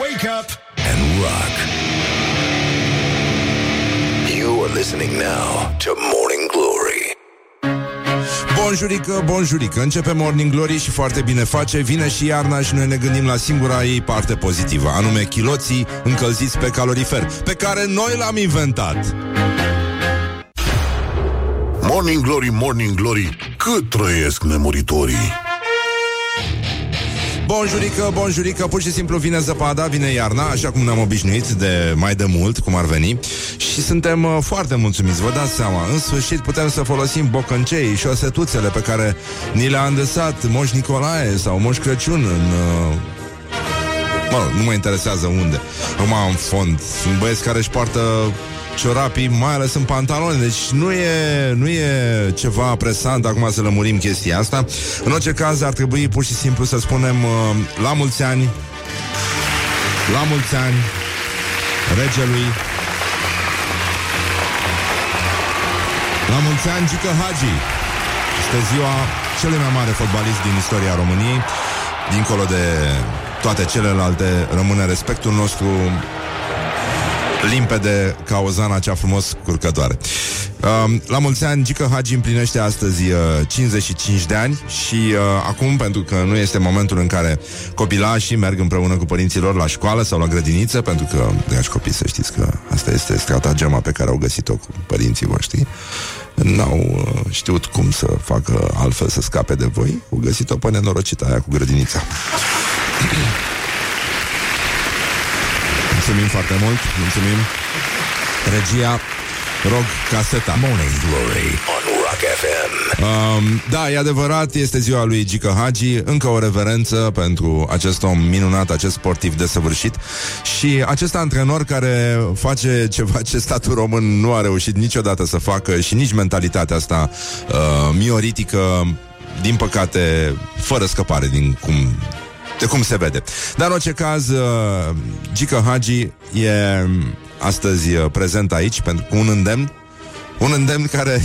Wake up and rock. You are listening now to Morning Glory. Bonjurică, bonjurică Începe Morning Glory și foarte bine face Vine și iarna și noi ne gândim la singura ei parte pozitivă Anume chiloții încălziți pe calorifer Pe care noi l-am inventat Morning Glory, Morning Glory, cât trăiesc nemuritorii. Bonjurică, bonjurică, pur și simplu vine zăpada, vine iarna, așa cum ne-am obișnuit de mai de mult, cum ar veni. Și suntem uh, foarte mulțumiți, vă dați seama. În sfârșit putem să folosim bocăncei și osetuțele pe care ni le-a îndesat Moș Nicolae sau Moș Crăciun în... Uh, Mă rog, nu mă interesează unde. Acum în fond. Sunt băieți care își poartă ciorapii, mai ales în pantaloni. Deci nu e, nu e ceva presant acum să lămurim chestia asta. În orice caz ar trebui pur și simplu să spunem uh, la mulți ani, la mulți ani, regelui, la mulți ani, Gică Hagi. Este ziua celui mai mare fotbalist din istoria României. Dincolo de toate celelalte, rămâne respectul nostru limpede ca o zana cea frumos curcătoare. Uh, la mulți ani, Gică Hagi împlinește astăzi uh, 55 de ani și uh, acum, pentru că nu este momentul în care copilașii merg împreună cu părinții lor la școală sau la grădiniță, pentru că, dragi copii, să știți că asta este stratagema pe care au găsit-o cu părinții voștri, n-au uh, știut cum să facă altfel să scape de voi, au găsit-o pe nenorocită aia cu grădinița. Mulțumim foarte mult, mulțumim. Regia, rog, caseta. Morning Glory on Rock FM. Um, da, e adevărat, este ziua lui Gică Hagi Încă o reverență pentru acest om minunat, acest sportiv desăvârșit Și acest antrenor care face ceva ce statul român nu a reușit niciodată să facă Și nici mentalitatea asta uh, mioritică Din păcate, fără scăpare din cum de cum se vede. Dar în orice caz, uh, Gică Hagi e astăzi uh, prezent aici pentru cu un îndemn un îndemn care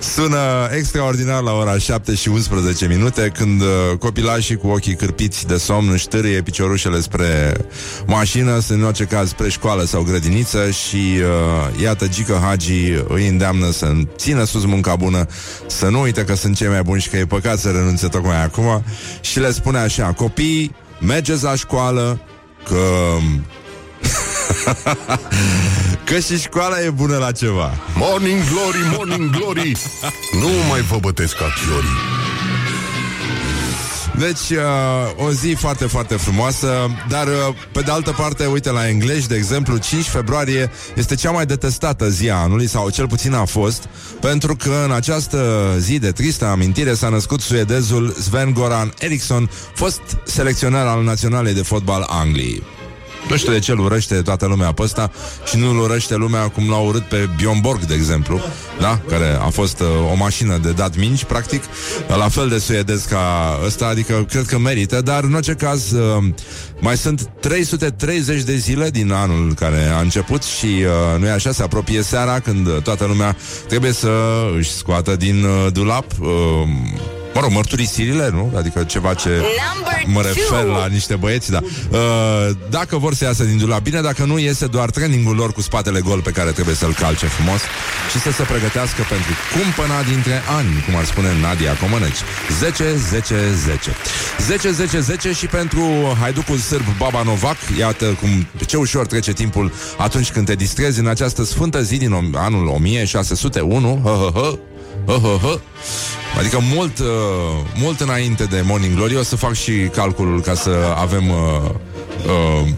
sună extraordinar la ora 7 și 11 minute Când uh, copilașii cu ochii cârpiți de somn își târie piciorușele spre mașină În orice caz spre școală sau grădiniță Și uh, iată Gică Hagi îi îndeamnă să țină sus munca bună Să nu uite că sunt cei mai buni și că e păcat să renunțe tocmai acum Și le spune așa Copii, mergeți la școală Că Că și școala e bună la ceva. Morning Glory, Morning Glory, nu mai vă bătesc ca chiorii. Deci, uh, o zi foarte, foarte frumoasă Dar, uh, pe de altă parte, uite, la englezi, de exemplu 5 februarie este cea mai detestată zi a anului Sau cel puțin a fost Pentru că în această zi de tristă amintire S-a născut suedezul Sven-Goran Eriksson Fost selecționer al Naționalei de Fotbal Angliei nu știu de ce îl urăște toată lumea pe ăsta și nu îl urăște lumea cum l-a urât pe Bjorn Borg, de exemplu, da? care a fost uh, o mașină de dat minci, practic, la fel de suedez ca ăsta, adică cred că merită, dar în orice caz uh, mai sunt 330 de zile din anul care a început și uh, nu e așa, se apropie seara când toată lumea trebuie să își scoată din uh, dulap uh, Mă rog, mărturisirile, nu? Adică ceva ce mă refer la niște băieți, da. Uh, dacă vor să iasă din dulap, bine, dacă nu, iese doar trainingul lor cu spatele gol pe care trebuie să-l calce frumos și să se pregătească pentru cumpăna dintre ani, cum ar spune Nadia Comăneci. 10, 10, 10. 10, 10, 10 și pentru haiducul sârb Baba Novac, iată cum ce ușor trece timpul atunci când te distrezi în această sfântă zi din om- anul 1601, hă, hă, hă, hă, hă, hă. Adică mult, uh, mult înainte de Morning Glory O să fac și calculul ca să avem uh, uh,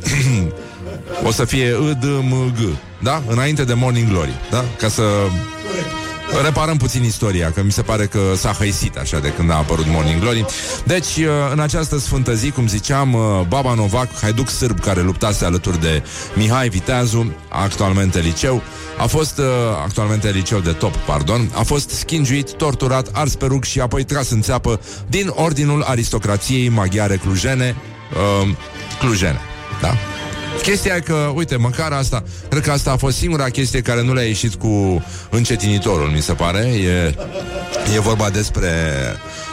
O să fie I, D, M, G Da? Înainte de Morning Glory Da? Ca să reparăm puțin istoria, că mi se pare că s-a hăisit așa de când a apărut Morning Glory. Deci, uh, în această sfântă zi, cum ziceam, uh, Baba Novac, haiduc sârb care luptase alături de Mihai Viteazu, actualmente liceu, a fost, uh, actualmente liceu de top, pardon, a fost schingiuit, torturat, ars pe rug și apoi tras în țeapă din ordinul aristocrației maghiare clujene, uh, clujene, da? Chestia e că, uite, măcar asta Cred că asta a fost singura chestie care nu le-a ieșit cu încetinitorul, mi se pare E, e vorba despre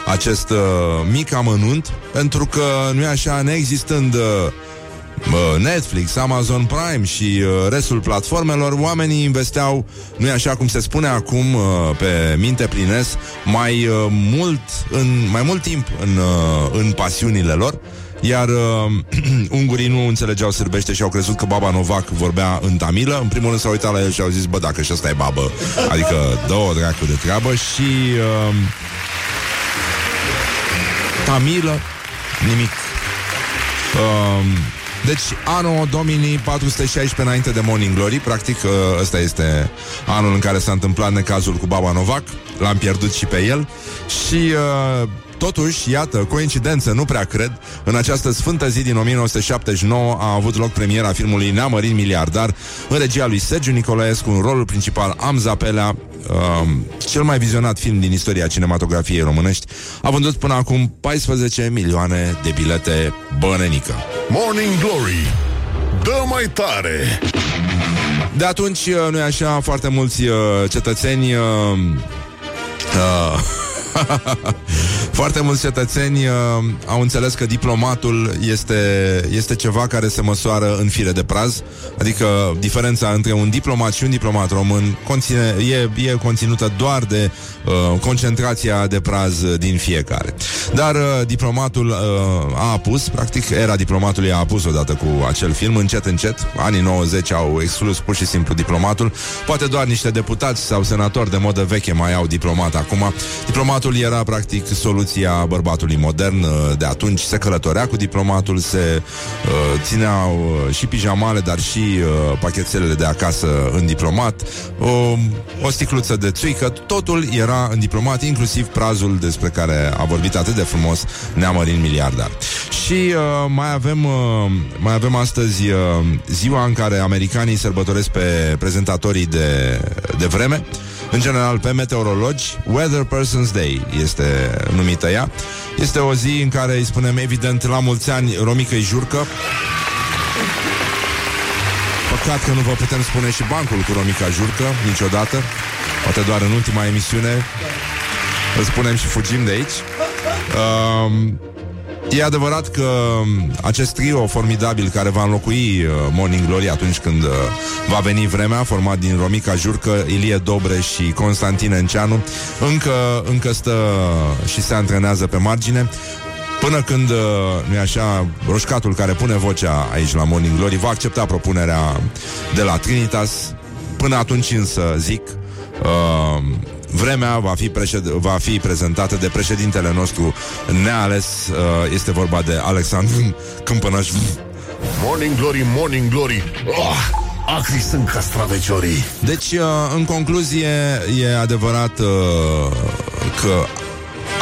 acest uh, mic amănunt, pentru că nu e așa, neexistând uh, Netflix, Amazon Prime și uh, restul platformelor, oamenii investeau, nu e așa cum se spune acum uh, pe minte plines, mai uh, mult în mai mult timp în, în pasiunile lor. Iar uh, ungurii nu înțelegeau sârbește și au crezut că Baba Novak vorbea în tamilă. În primul rând s-au uitat la el și au zis, bă, dacă și ăsta e babă, adică două dracu de treabă și uh, tamilă, nimic. Uh, deci, anul Domini 416 înainte de Morning Glory Practic, uh, ăsta este anul în care s-a întâmplat necazul cu Baba Novak L-am pierdut și pe el Și uh, Totuși, iată, coincidență, nu prea cred, în această sfântă zi din 1979 a avut loc premiera filmului Neamărin Miliardar, în regia lui Sergiu Nicolaescu, în rolul principal Amza Pelea, uh, cel mai vizionat film din istoria cinematografiei românești, a vândut până acum 14 milioane de bilete bănenică. Morning Glory Dă mai tare! De atunci, uh, nu așa, foarte mulți uh, cetățeni uh, uh, Foarte mulți cetățeni uh, au înțeles că diplomatul este, este ceva care se măsoară în fire de praz, adică diferența între un diplomat și un diplomat român conține, e, e conținută doar de uh, concentrația de praz din fiecare. Dar uh, diplomatul uh, a apus, practic, era diplomatului a apus odată cu acel film, încet, încet. Anii 90 au exclus pur și simplu diplomatul. Poate doar niște deputați sau senatori de modă veche mai au diplomat acum. Diplomatul era, practic, soluția bărbatului modern uh, de atunci. Se călătorea cu diplomatul, se uh, țineau uh, și pijamale, dar și uh, pachetelele de acasă în diplomat, o, o sticluță de țuică, totul era în diplomat, inclusiv prazul despre care a vorbit atât de frumos Neamărin Miliardar. Și uh, mai avem uh, mai avem astăzi uh, ziua în care americanii sărbătoresc pe prezentatorii de, de vreme în general pe meteorologi, Weather Person's Day este numită ea. Este o zi în care îi spunem evident la mulți ani Romicăi Jurcă. Păcat că nu vă putem spune și bancul cu Romica Jurcă niciodată. Poate doar în ultima emisiune îl spunem și fugim de aici. Uh, E adevărat că um, acest trio formidabil care va înlocui uh, Morning Glory atunci când uh, va veni vremea, format din Romica Jurcă, Ilie Dobre și Constantin Enceanu, încă, încă stă și se antrenează pe margine. Până când, uh, nu e așa, roșcatul care pune vocea aici la Morning Glory va accepta propunerea de la Trinitas. Până atunci însă, zic, uh, Vremea va fi, președ- va fi prezentată de președintele nostru neales. Uh, este vorba de Alexandru Câmpănăș. Morning Glory, Morning Glory. Oh! Acri sunt castraveciorii. Deci, uh, în concluzie, e adevărat uh, că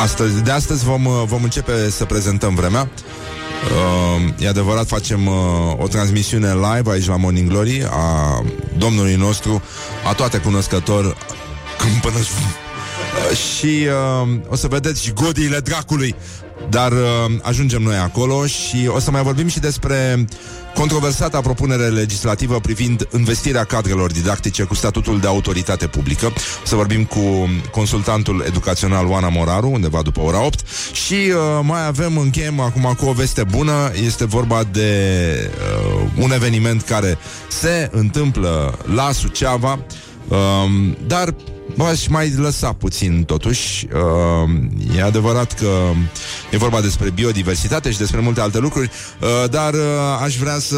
astăzi, de astăzi vom, uh, vom începe să prezentăm vremea. Uh, e adevărat, facem uh, o transmisiune live aici la Morning Glory a domnului nostru, a toate cunoscător până și uh, o să vedeți și godiile dracului. Dar uh, ajungem noi acolo și o să mai vorbim și despre controversata propunere legislativă privind investirea cadrelor didactice cu statutul de autoritate publică. O să vorbim cu consultantul educațional Oana Moraru, undeva după ora 8. Și uh, mai avem, încheiem acum cu o veste bună. Este vorba de uh, un eveniment care se întâmplă la Suceava, uh, dar M-aș mai lăsa puțin totuși. Uh, E adevărat că E vorba despre biodiversitate și despre multe alte lucruri uh, Dar uh, aș vrea să,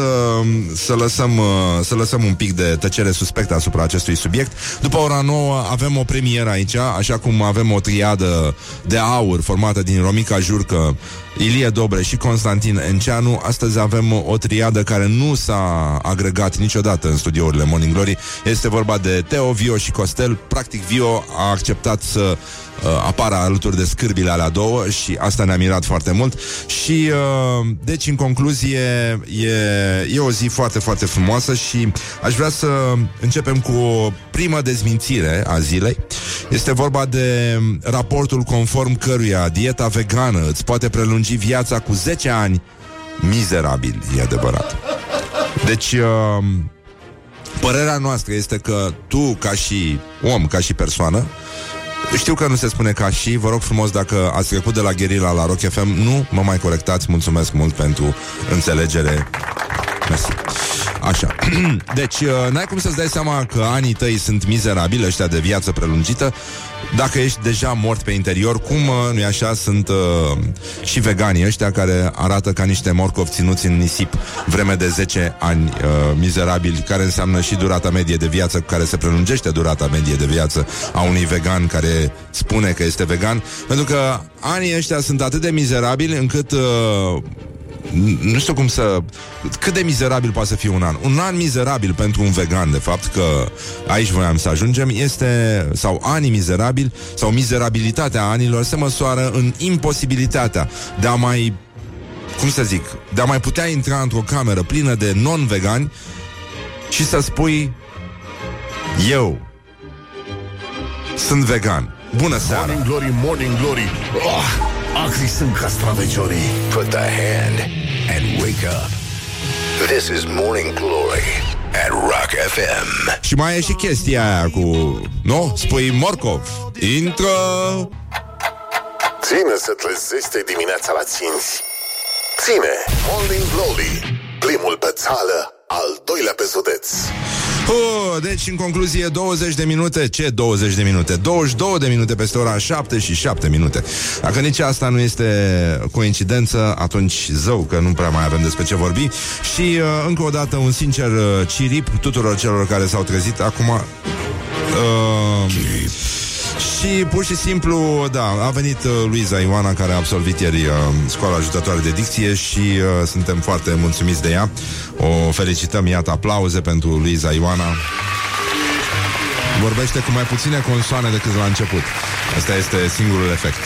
să, lăsăm, uh, să lăsăm un pic de tăcere suspectă asupra acestui subiect. După ora 9 avem o premieră aici Așa cum avem o triadă de aur Formată din Romica Jurcă Ilie Dobre și Constantin Enceanu. Astăzi avem o triadă care nu s-a agregat niciodată în studiourile Morning Glory. Este vorba de Teo, Vio și Costel. Practic, Vio a acceptat să uh, apară alături de scârbile alea două și asta ne-a mirat foarte mult. Și, uh, deci, în concluzie, e, e o zi foarte, foarte frumoasă și aș vrea să începem cu o primă dezmințire a zilei. Este vorba de raportul conform căruia dieta vegană îți poate prelungi viața cu 10 ani mizerabil, e adevărat. Deci, uh, părerea noastră este că tu, ca și om, ca și persoană, Știu că nu se spune ca și, vă rog frumos dacă ați trecut de la Gherila la Rock FM, nu mă mai corectați, mulțumesc mult pentru înțelegere. Mersi. Așa. Deci, uh, n-ai cum să-ți dai seama că anii tăi sunt mizerabili, ăștia de viață prelungită, dacă ești deja mort pe interior, cum, uh, nu-i așa, sunt uh, și veganii ăștia care arată ca niște morcovi ținuți în nisip vreme de 10 ani uh, mizerabili, care înseamnă și durata medie de viață, care se prelungește durata medie de viață a unui vegan care spune că este vegan, pentru că anii ăștia sunt atât de mizerabili încât uh, nu știu cum să... Cât de mizerabil poate să fie un an? Un an mizerabil pentru un vegan, de fapt, că aici voiam să ajungem, este... sau anii mizerabili, sau mizerabilitatea anilor se măsoară în imposibilitatea de a mai cum să zic, de a mai putea intra într-o cameră plină de non-vegani și să spui eu sunt vegan. Bună seara! Morning Glory, Morning Glory oh, Acri sunt castraveciorii Put the hand and wake up. This is Morning Glory at Rock FM. Și mai e și chestia aia cu... Nu? Spui Morcov. Intră... Ține să trezește dimineața la ținți Ține Morning Glory Primul pe țară Al doilea pe județ Uh, deci, în concluzie, 20 de minute. Ce 20 de minute? 22 de minute peste ora 7 și 7 minute. Dacă nici asta nu este coincidență Atunci zău că nu prea mai avem despre ce vorbi. Și uh, încă o dată un sincer uh, cirip Tuturor celor care s-au trezit. Acum uh, și pur și simplu, da, a venit uh, Luiza Ioana care a absolvit ieri uh, școala ajutătoare de dicție și uh, suntem foarte mulțumiți de ea. O felicităm, iată, aplauze pentru Luiza Ioana. Vorbește cu mai puține consoane decât la început. Asta este singurul efect.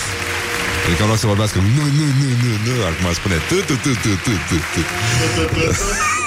Adică nu o să vorbească nu, nu, nu, nu, nu, acum spune tu, tu, tu, tu, tu, tu, tu.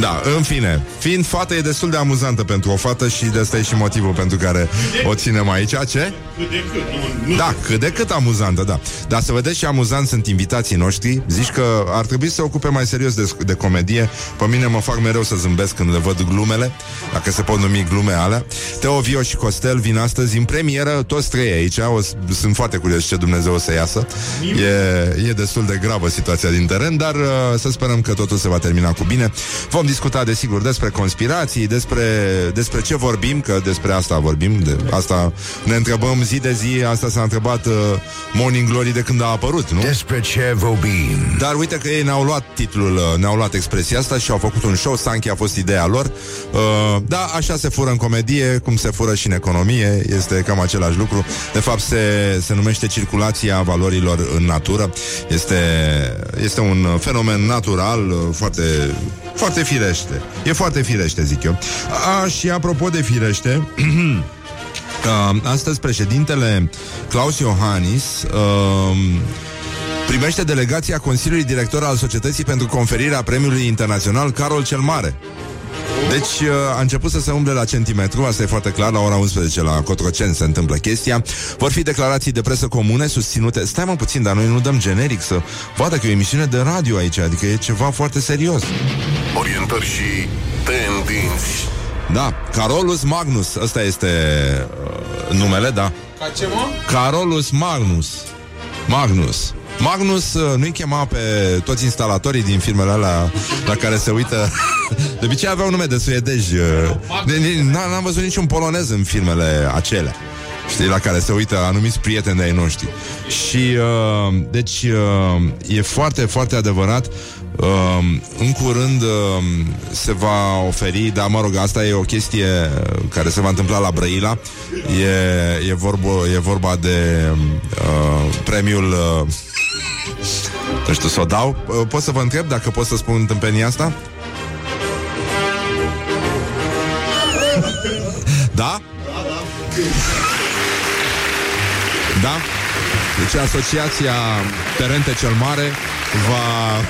Da, în fine, fiind fată e destul de amuzantă pentru o fată și de asta e și motivul pentru care o ținem aici. Ce? Cât de cât, nu, nu Da, cât de cât amuzantă, da. Dar să vedeți și amuzant sunt invitații noștri. Zici că ar trebui să se ocupe mai serios de, de comedie. Pe mine mă fac mereu să zâmbesc când le văd glumele, dacă se pot numi glume alea. Teo, Vio și Costel vin astăzi în premieră, toți trei aici. O, s- sunt foarte curios ce Dumnezeu o să iasă. E, e destul de gravă situația din teren, dar uh, să sperăm că totul se va termina cu bine. Vom discuta, desigur, despre conspirații, despre, despre ce vorbim, că despre asta vorbim, de asta ne întrebăm zi de zi, asta s-a întrebat uh, Morning Glory de când a apărut, nu? Despre ce vorbim? Dar uite că ei ne-au luat titlul, uh, ne-au luat expresia asta și au făcut un show, Sanchi a fost ideea lor. Uh, da, așa se fură în comedie, cum se fură și în economie, este cam același lucru. De fapt, se, se numește circulația valorilor în natură. Este, este un fenomen natural, uh, foarte, foarte firește. E foarte firește, zic eu. A, și apropo de firește... Uh, astăzi președintele Claus Iohannis uh, primește delegația Consiliului Director al Societății pentru conferirea premiului internațional Carol cel Mare. Deci uh, a început să se umble la centimetru, asta e foarte clar, la ora 11 la Cotroceni se întâmplă chestia. Vor fi declarații de presă comune susținute. Stai mă puțin, dar noi nu dăm generic să vadă că e o emisiune de radio aici, adică e ceva foarte serios. Orientări și tendinți Da, Carolus Magnus, ăsta este uh, numele, da. Ca ce, mă? Carolus Magnus. Magnus. Magnus uh, nu-i chema pe toți instalatorii din firmele alea la care se uită. De obicei aveau nume de suedezi. uh, de- de- n- N-am văzut niciun polonez în filmele acelea. Știi, la care se uită anumiți prieteni de ai noștri. Și, uh, deci, uh, e foarte, foarte adevărat. Uh, în curând uh, se va oferi, dar mă rog, asta e o chestie uh, care se va întâmpla la Brăila. E, e, vorba, e vorba de uh, premiul uh, nu știu să o dau. Uh, Pot să vă întreb dacă pot să spun întâmpenia asta? Da? Da? Deci asociația Terente cel Mare va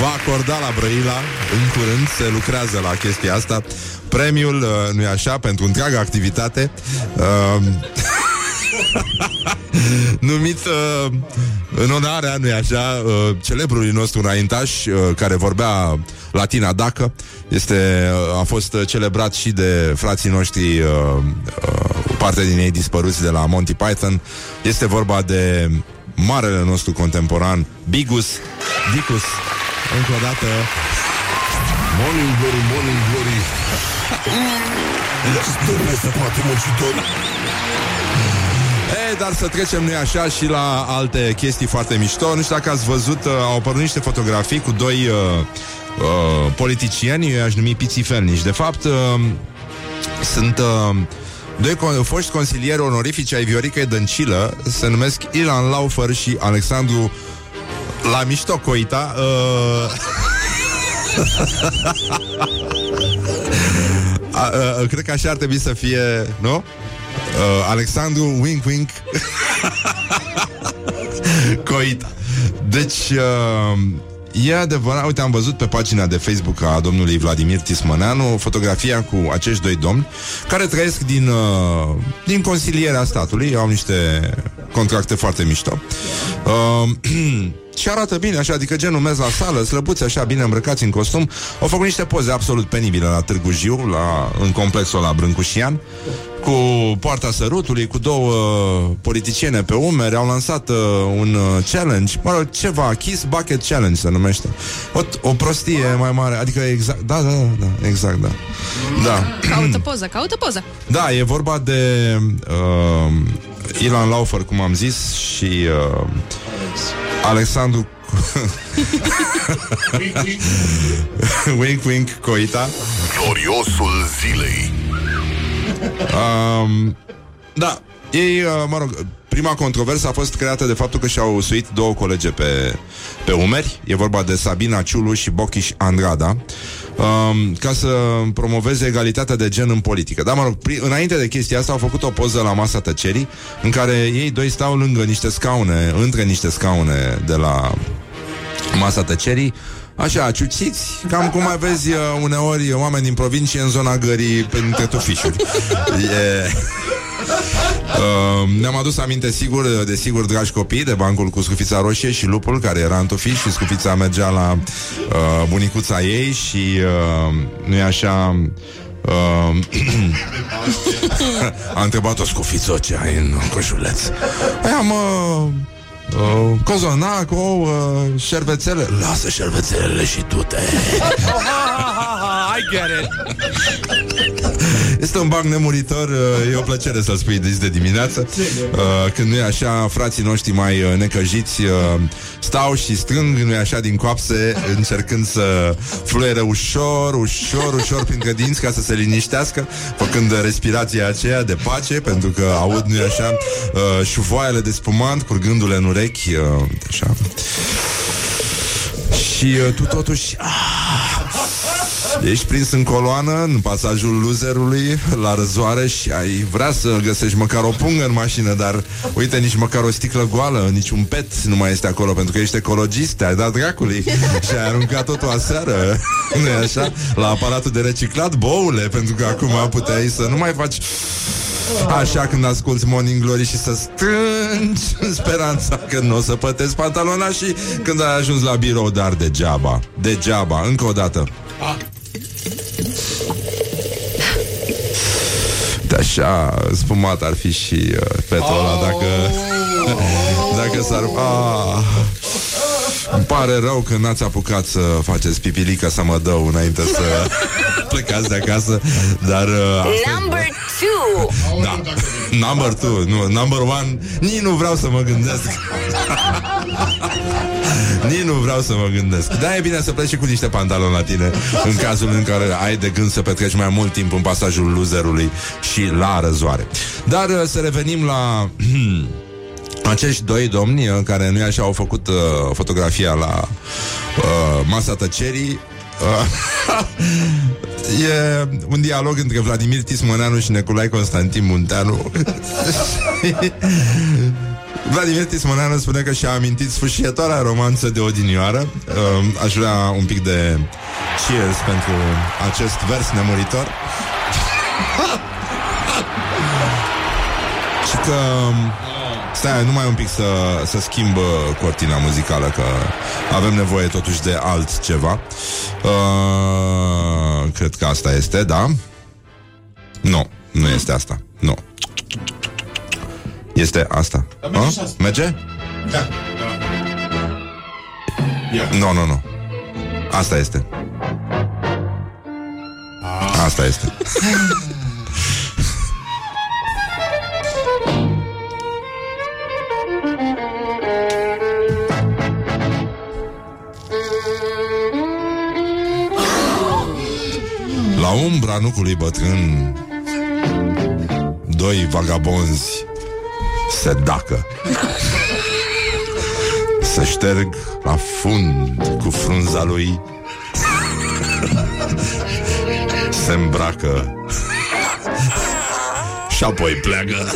va acorda la Brăila în curând, se lucrează la chestia asta premiul, uh, nu-i așa, pentru întreaga activitate uh, numit uh, în onarea, nu așa, uh, celebrului nostru înaintaș, uh, care vorbea latina dacă, este, uh, a fost celebrat și de frații noștri, uh, uh, parte din ei dispăruți de la Monty Python. Este vorba de marele nostru contemporan, Bigus, Dicus, încă o dată. Morning glory, morning glory. Stârne se poate muncitor. E, dar să trecem noi așa și la alte chestii foarte mișto. Nu știu dacă ați văzut, uh, au apărut niște fotografii cu doi uh, uh, politicieni, eu i-aș numi pițifelnici. De fapt, uh, sunt... Uh, Doi con- foști consilieri onorifici ai Vioricăi Dăncilă se numesc Ilan Laufer și Alexandru la mișto Coita. Uh... a, a, cred că așa ar trebui să fie, nu? Uh, Alexandru Wink Wink Coita. Deci, uh, E adevărat, uite, am văzut pe pagina de Facebook a domnului Vladimir Tismăneanu fotografia cu acești doi domni care trăiesc din, uh, din consilierea statului, au niște contracte foarte mișto. Uh, și arată bine, așa, adică genul mers la sală, slăbuți așa, bine îmbrăcați în costum. Au făcut niște poze absolut penibile la Târgu Jiu, la, în complexul la Brâncușian, cu poarta sărutului, cu două politiciene pe umeri, au lansat uh, un uh, challenge, mă rog, ceva, Kiss Bucket Challenge se numește. O, o prostie mai mare, adică exact, da, da, da, exact, da. Da. Caută poză, caută poză. Da, e vorba de uh, Ilan Laufer, cum am zis, și uh, Alexandru Wink Wink Coita Gloriosul zilei. um, Da, ei, uh, mă rog, prima controversă a fost creată de faptul că și-au suit două colege pe, pe umeri. E vorba de Sabina Ciulu și Bochiș Andrada. Um, ca să promoveze egalitatea de gen în politică. Dar, mă rog, pri- înainte de chestia asta au făcut o poză la masa tăcerii în care ei doi stau lângă niște scaune, între niște scaune de la masa tăcerii Așa, ciuțiți, cam cum mai vezi uh, uneori oameni din provincie în zona gării printre tufișuri. E... Uh, ne-am adus aminte sigur, de sigur, dragi copii, de bancul cu scufița roșie și lupul care era în tufiș și scufița mergea la uh, bunicuța ei și uh, nu e așa... Uh, a întrebat-o scufiță ce ai în coșuleț. Păi am uh, uh, cozonac, ouă, uh, șervețele. Lasă șervețelele și tu te. I get it. Este un banc nemuritor, uh, e o plăcere să-l spui de zi de dimineață. Uh, Când nu e așa, frații noștri mai uh, necăjiți uh, stau și strâng, nu e așa, din coapse, încercând să fluieră ușor, ușor, ușor printre dinți ca să se liniștească, făcând respirația aceea de pace, pentru că aud, nu e așa, uh, șuvoaiele de spumant curgându-le în urechi, uh, așa. Și uh, tu totuși... Ah, Ești prins în coloană, în pasajul loserului, la răzoare și ai vrea să găsești măcar o pungă în mașină, dar uite, nici măcar o sticlă goală, nici un pet nu mai este acolo, pentru că ești ecologist, ai dat dracului și ai aruncat totul aseară, nu e așa? La aparatul de reciclat, boule, pentru că acum puteai să nu mai faci Așa când asculti Morning Glory și să strângi în speranța că nu o să pătezi pantalona și când ai ajuns la birou, dar degeaba, degeaba, încă o dată. De așa spumat ar fi și uh, fetul ăla dacă dacă s-ar ah, îmi pare rău că n-ați apucat să faceți pipilică să mă dău înainte să plecați de acasă, dar uh, asta e- Number two. da. Number two, nu, number one. Nici nu vreau să mă gândesc Nici nu vreau să mă gândesc. Da, e bine să pleci și cu niște pantaloni la tine În cazul în care ai de gând să petreci mai mult timp În pasajul loserului Și la răzoare. Dar uh, să revenim la Acești doi domni uh, care nu așa au făcut uh, fotografia la uh, masa tăcerii. Uh, E un dialog între Vladimir Tismăneanu și Neculai Constantin Munteanu Vladimir Tismăneanu spune că și-a amintit sfârșietoarea romanță de odinioară. Uh, Aș vrea un pic de cheers pentru acest vers nemuritor. Și că Stai, numai un pic să, să schimb uh, cortina muzicală Că avem nevoie totuși de altceva uh, Cred că asta este, da? Nu, nu este asta. Nu Este asta. Merge, A? merge? Da. Nu, nu, nu Asta este. Asta este. La umbra nucului bătrân Doi vagabonzi Se dacă. Să șterg la fund Cu frunza lui. Se îmbracă. Și apoi pleacă.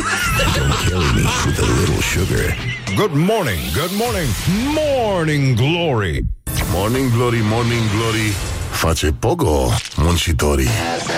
Good morning, good morning, morning glory. Morning Glory, Morning Glory Face pogo muncitorii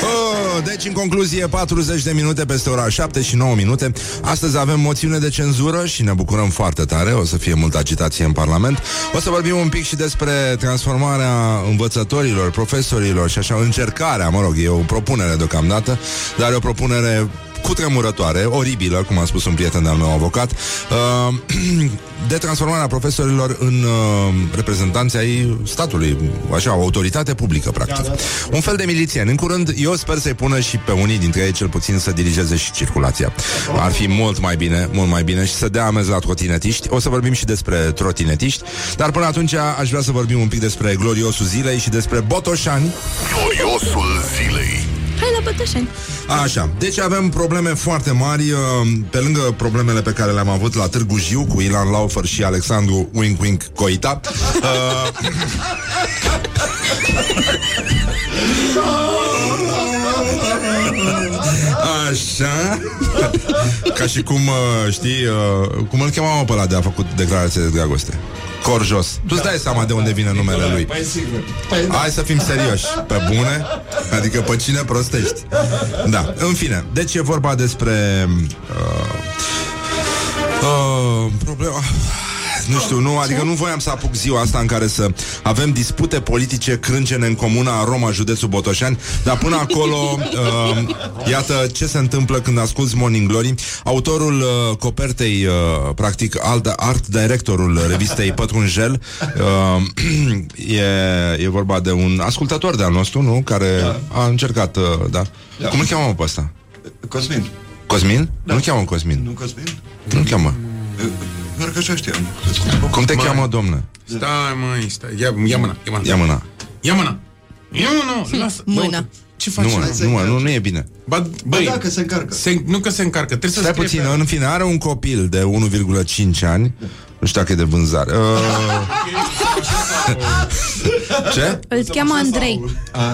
Oh, deci, în concluzie, 40 de minute peste ora 7 și 9 minute. Astăzi avem moțiune de cenzură și ne bucurăm foarte tare. O să fie multă agitație în Parlament. O să vorbim un pic și despre transformarea învățătorilor, profesorilor și așa, încercarea, mă rog, e o propunere deocamdată, dar e o propunere cu tremurătoare, oribilă, cum a spus un prieten al meu avocat, uh, de transformarea profesorilor în uh, reprezentanții ai statului, așa, o autoritate publică, practic. Un fel de milițieni. În curând, eu sper să-i pună și pe unii dintre ei, cel puțin, să dirigeze și circulația. Ar fi mult mai bine, mult mai bine și să dea amenzi la trotinetiști. O să vorbim și despre trotinetiști, dar până atunci aș vrea să vorbim un pic despre gloriosul zilei și despre botoșani. Gloriosul zilei Hai la Bătășani. Așa, deci avem probleme foarte mari uh, Pe lângă problemele pe care le-am avut La Târgu Jiu Cu Ilan Laufer și Alexandru Wink Wink Coita uh, Așa. Ca și cum, uh, știi uh, Cum îl chemam pe ăla de a făcut declarație de dragoste. Corjos. Tu îți dai seama de unde vine numele lui. Păi sigur. Hai să fim serioși. Pe bune? Adică pe cine prostești? Da, în fine Deci e vorba despre uh, uh, Problema nu știu, nu, adică nu voiam să apuc ziua asta în care să avem dispute politice crâncene în comuna Roma, județul Botoșani, dar până acolo, uh, iată ce se întâmplă când asculti Morning Glory. Autorul uh, copertei, uh, practic, alt, art directorul revistei Pătrunjel, uh, e, e vorba de un ascultător de-al nostru, nu? Care da. a încercat, uh, da. da. Cum îl cheamă pe ăsta? Cosmin. Cosmin? Da. Nu cheamă Cosmin. Nu Cosmin? Nu cheamă. Doar că așa știam. Cum te cheamă, domnă? Stai, măi, stai. Ia, ia mâna, ia mâna. Ia mâna. Ia mâna. Ia mâna, lasă. Mâna. Bă, Ce faci? Nu, mă, mă? nu, mă, nu, nu e bine. Ba, Băi, băi, da, că se încarcă. se, nu că se încarcă, trebuie să Stai scrie puțin, pe- în fine, are un copil de 1,5 ani Nu știu dacă e de vânzare uh... Ce? Îl cheamă Andrei.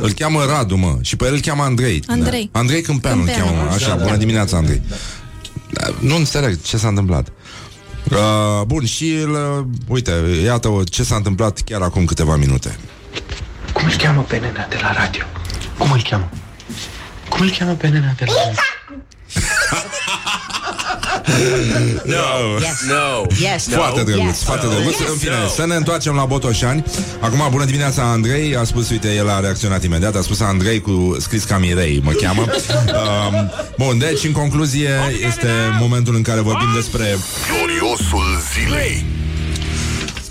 Îl cheamă Radu, mă Și pe el îl cheamă Andrei Andrei. da. Andrei Câmpeanu îl Câmpeanu. cheamă, mă. Așa, bună dimineața, Andrei Da, Nu înțeleg ce s-a întâmplat uh, Bun, și uh, Uite, iată ce s-a întâmplat chiar acum câteva minute Cum îl cheamă pe nenea de la radio? Cum îl cheamă? Cum îl cheamă pe nenea de la radio? Yes. No. Yes. No. Foarte drăguț, Yes. foarte drăguț. În fine, să ne întoarcem la Botoșani. Acum, bună dimineața, Andrei. A spus, uite, el a reacționat imediat. A spus Andrei cu scris ca Mirei, mă cheamă. Um, bun, deci, în concluzie, este momentul în care vorbim despre Gloriosul zilei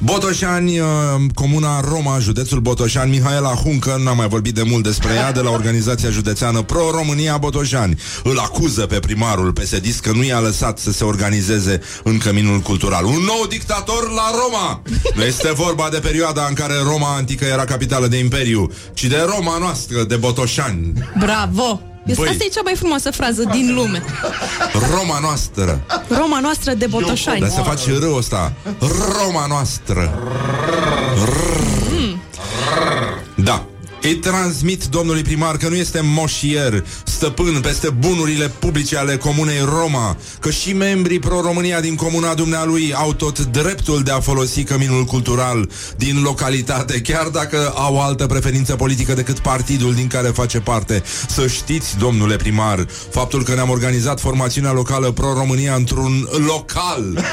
Botoșani, uh, comuna Roma, județul Botoșani, Mihaela Huncă, n-am mai vorbit de mult despre ea, de la organizația județeană Pro-România Botoșani. Îl acuză pe primarul PSD că nu i-a lăsat să se organizeze în căminul cultural. Un nou dictator la Roma! Nu este vorba de perioada în care Roma antică era capitală de imperiu, ci de Roma noastră, de Botoșani. Bravo! Este Băi. asta e cea mai frumoasă frază din lume. Roma noastră. Roma noastră de Botoșani. Dar se face râul ăsta. Roma noastră. Da. Îi transmit domnului primar că nu este moșier stăpân peste bunurile publice ale comunei Roma, că și membrii pro-România din comuna dumnealui au tot dreptul de a folosi căminul cultural din localitate, chiar dacă au altă preferință politică decât partidul din care face parte. Să știți, domnule primar, faptul că ne-am organizat formațiunea locală pro-România într-un local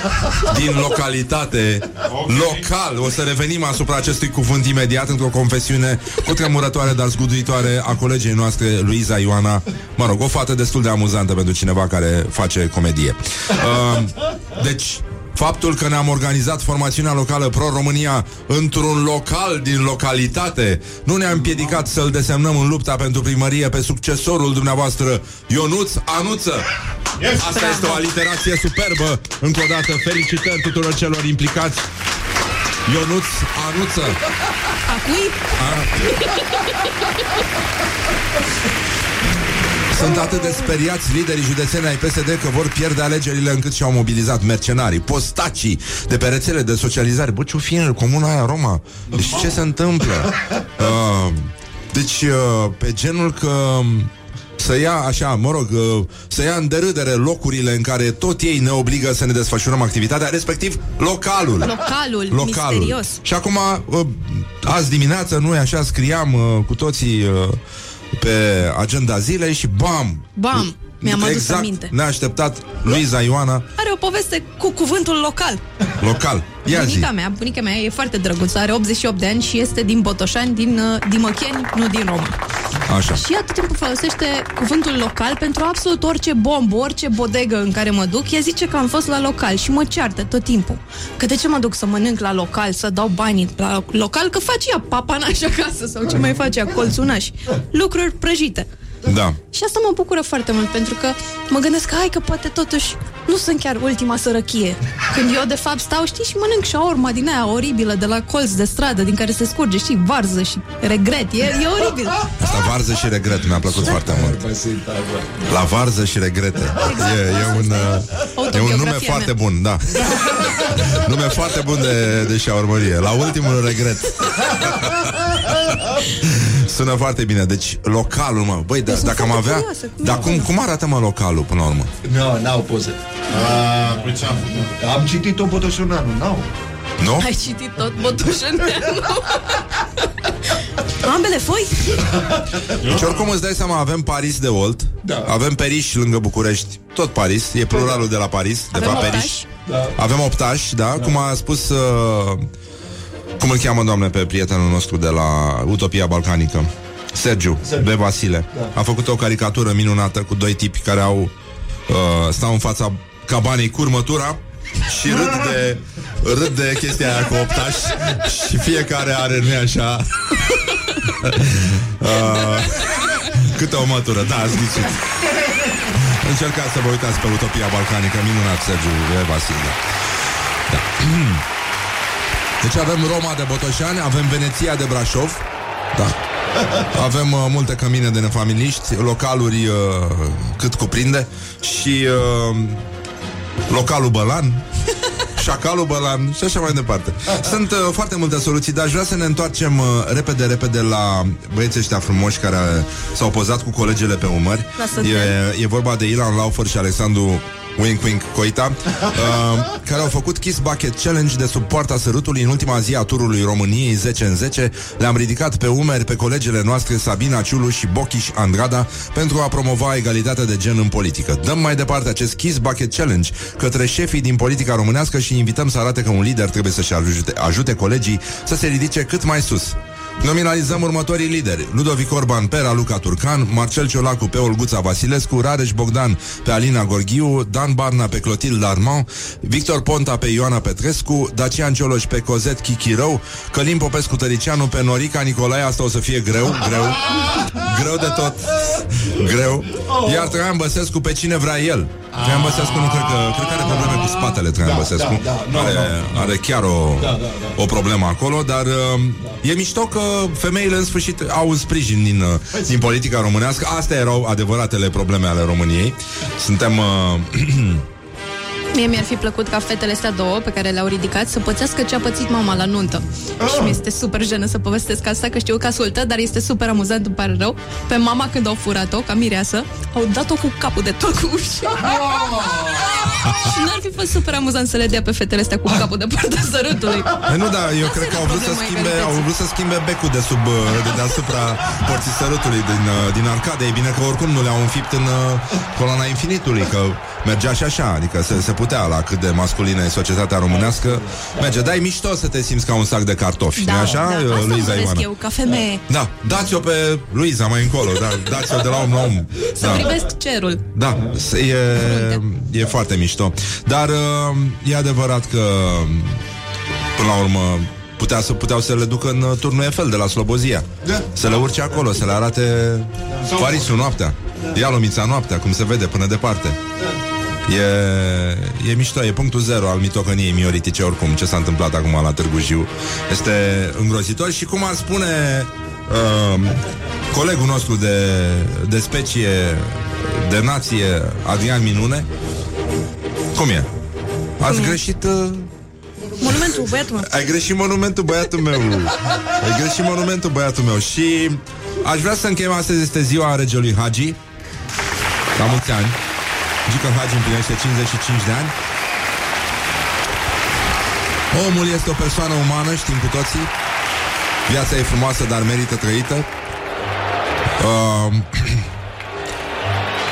din localitate. Local. O să revenim asupra acestui cuvânt imediat într-o confesiune cu tremurătoare, dar zguduitoare a colegei noastre, Luiza Ioana. Mă rog, o fată destul de amuzantă pentru cineva care face comedie. Uh, deci, Faptul că ne-am organizat formațiunea locală Pro-România într-un local din localitate nu ne-a împiedicat să-l desemnăm în lupta pentru primărie pe succesorul dumneavoastră, Ionuț Anuță. Asta este o aliterație superbă. Încă o dată, felicitări tuturor celor implicați. Ionuț Anuță. A cui? Sunt atât de speriați liderii județeni ai PSD că vor pierde alegerile încât și-au mobilizat mercenarii, postacii de pe rețele de socializare. Bă, ce-o fi în comuna aia Roma? Deci ce se întâmplă? Uh, deci, uh, pe genul că să ia așa, mă rog, uh, să ia în derâdere locurile în care tot ei ne obligă să ne desfășurăm activitatea, respectiv localul. Localul, misterios. Și acum, uh, azi dimineață, noi așa scriam uh, cu toții uh, pe agenda zilei și bam! Bam! Mi-am adus exact aminte. neașteptat Luiza Ioana, Are o poveste cu cuvântul local. local. Ia zi. Bunica mea, bunica mea e foarte drăguță, are 88 de ani și este din Botoșani, din uh, Dimăcheni, nu din Roma. Așa. Și ea tot timpul folosește cuvântul local pentru absolut orice bombă, orice bodegă în care mă duc. Ea zice că am fost la local și mă ceartă tot timpul. Că de ce mă duc să mănânc la local, să dau banii la local, că face ea papanaș acasă sau ce mai face ea, colțunaș. Lucruri prăjite. Da. Și asta mă bucură foarte mult, pentru că mă gândesc că hai că poate totuși nu sunt chiar ultima sărăchie. Când eu de fapt stau, știi, și mănânc șaorma din aia oribilă de la colț de stradă, din care se scurge, știi, varză și regret. E, e oribil. Asta varză și regret mi-a plăcut foarte mult. La varză și regrete. E, e un, uh, e un nume Autobiografia foarte mea. bun, da. nume foarte bun de, de șaurmărie. La ultimul regret. Sună foarte bine. Deci, localul, mă. Băi, da, sunt dacă am foarte avea... curioasă, cum Dar e cum, acolo? cum arată, mă, localul, până la urmă? Nu, n-au poze. A, păi ce am făcut? Am citit-o Botoșunanu, n-au. Nu? Ai citit tot Botoșăneanu? Ambele foi? Deci oricum îți dai seama, avem Paris de Olt, Da. avem Periș lângă București, tot Paris, e pluralul de la Paris, de Avem fapt Periș. optași? Da. Avem optași, da, cum a spus uh, cum îl cheamă, doamne, pe prietenul nostru de la Utopia Balcanică. Sergiu, Sergiu. B. Vasile. Da. A făcut o caricatură minunată cu doi tipi care au uh, stau în fața cabanei cu următura și râd de, râd de chestia aia cu optași și fiecare are, nu așa, uh, câte o mătură. Da, ați ghicit. Încercați să vă uitați pe Utopia Balcanică, minunat Sergiu B. Vasile. Da. Deci avem Roma de Botoșani, avem Veneția de Brașov, da. Avem uh, multe cămine de nefamiliști, localuri uh, cât cuprinde și uh, localul Bălan, șacalul Bălan și așa mai departe. Sunt uh, foarte multe soluții, dar aș vrea să ne întoarcem uh, repede, repede la băieții ăștia frumoși care uh, s-au pozat cu colegele pe umări. La Sătel. E, e vorba de Ilan Laufer și Alexandru Wink Wink Coita uh, Care au făcut Kiss Bucket Challenge De sub poarta sărutului în ultima zi a turului României 10 în 10 Le-am ridicat pe umeri pe colegele noastre Sabina Ciulu și Bochiș Andrada Pentru a promova egalitatea de gen în politică. Dăm mai departe acest Kiss Bucket Challenge Către șefii din politica românească Și invităm să arate că un lider trebuie să-și ajute, ajute colegii Să se ridice cât mai sus Nominalizăm următorii lideri. Ludovic Orban pe Raluca Turcan Marcel Ciolacu pe Olguța Vasilescu Rareș Bogdan pe Alina Gorghiu Dan Barna pe Clotilde Armand Victor Ponta pe Ioana Petrescu Dacian Cioloș pe Cozet Chichirău Călim Popescu Tăricianu pe Norica Nicolae Asta o să fie greu, greu Greu de tot Greu. Iar Traian Băsescu pe cine vrea el Traian Băsescu nu cred că Cred că are probleme cu spatele Traian Băsescu da, da, nu, are, nu, are chiar o, Da, da, da. o problemă acolo, dar uh, e mișto că femeile în sfârșit au un sprijin din, uh, din politica românească. Astea erau adevăratele probleme ale României. Suntem uh, Mie mi-ar fi plăcut ca fetele astea două pe care le-au ridicat să pățească ce a pățit mama la nuntă. Oh. Și mi este super jenă să povestesc asta, că știu că ascultă, dar este super amuzant, îmi pare rău. Pe mama când au furat-o, ca mireasă, au dat-o cu capul de tot cu uși. și n-ar fi fost super amuzant să le dea pe fetele astea cu capul de partea sărutului. Păi nu, da, eu cred că au vrut, să schimbe, au vrut să schimbe becul de sub, uh, de deasupra porții sărutului din, uh, din arcade. E bine că oricum nu le-au înfipt în uh, coloana infinitului, că mergea și așa, adică se, se putea la cât de masculină e societatea românească. Merge, dai mișto să te simți ca un sac de cartofi, Da, nu așa, da, asta Luiza mă Ioana? eu, ca femeie. Da, dați-o pe Luiza mai încolo, da, dați-o de la om la om. Să Da. privesc cerul. Da, s- e, e foarte mișto. Dar uh, e adevărat că până la urmă putea să, puteau să le ducă în uh, turnul Eiffel de la Slobozia. Da. Să le urce acolo, să le arate Parisul noaptea. Ia lumița noaptea, cum se vede până departe. E, e mișto, e punctul zero al mitocăniei mioritice oricum Ce s-a întâmplat acum la Târgu Jiu. Este îngrozitor și cum ar spune uh, Colegul nostru de, de specie De nație Adrian Minune Cum e? Ați greșit uh, Monumentul, băiatul meu. ai greșit monumentul băiatul meu. Ai greșit monumentul băiatul meu. Și aș vrea să încheiem astăzi Este ziua regelui Hagi. La mulți ani Gică Hagi împlinește 55 de ani. Omul este o persoană umană, știm cu toții. Viața e frumoasă, dar merită trăită. Uh,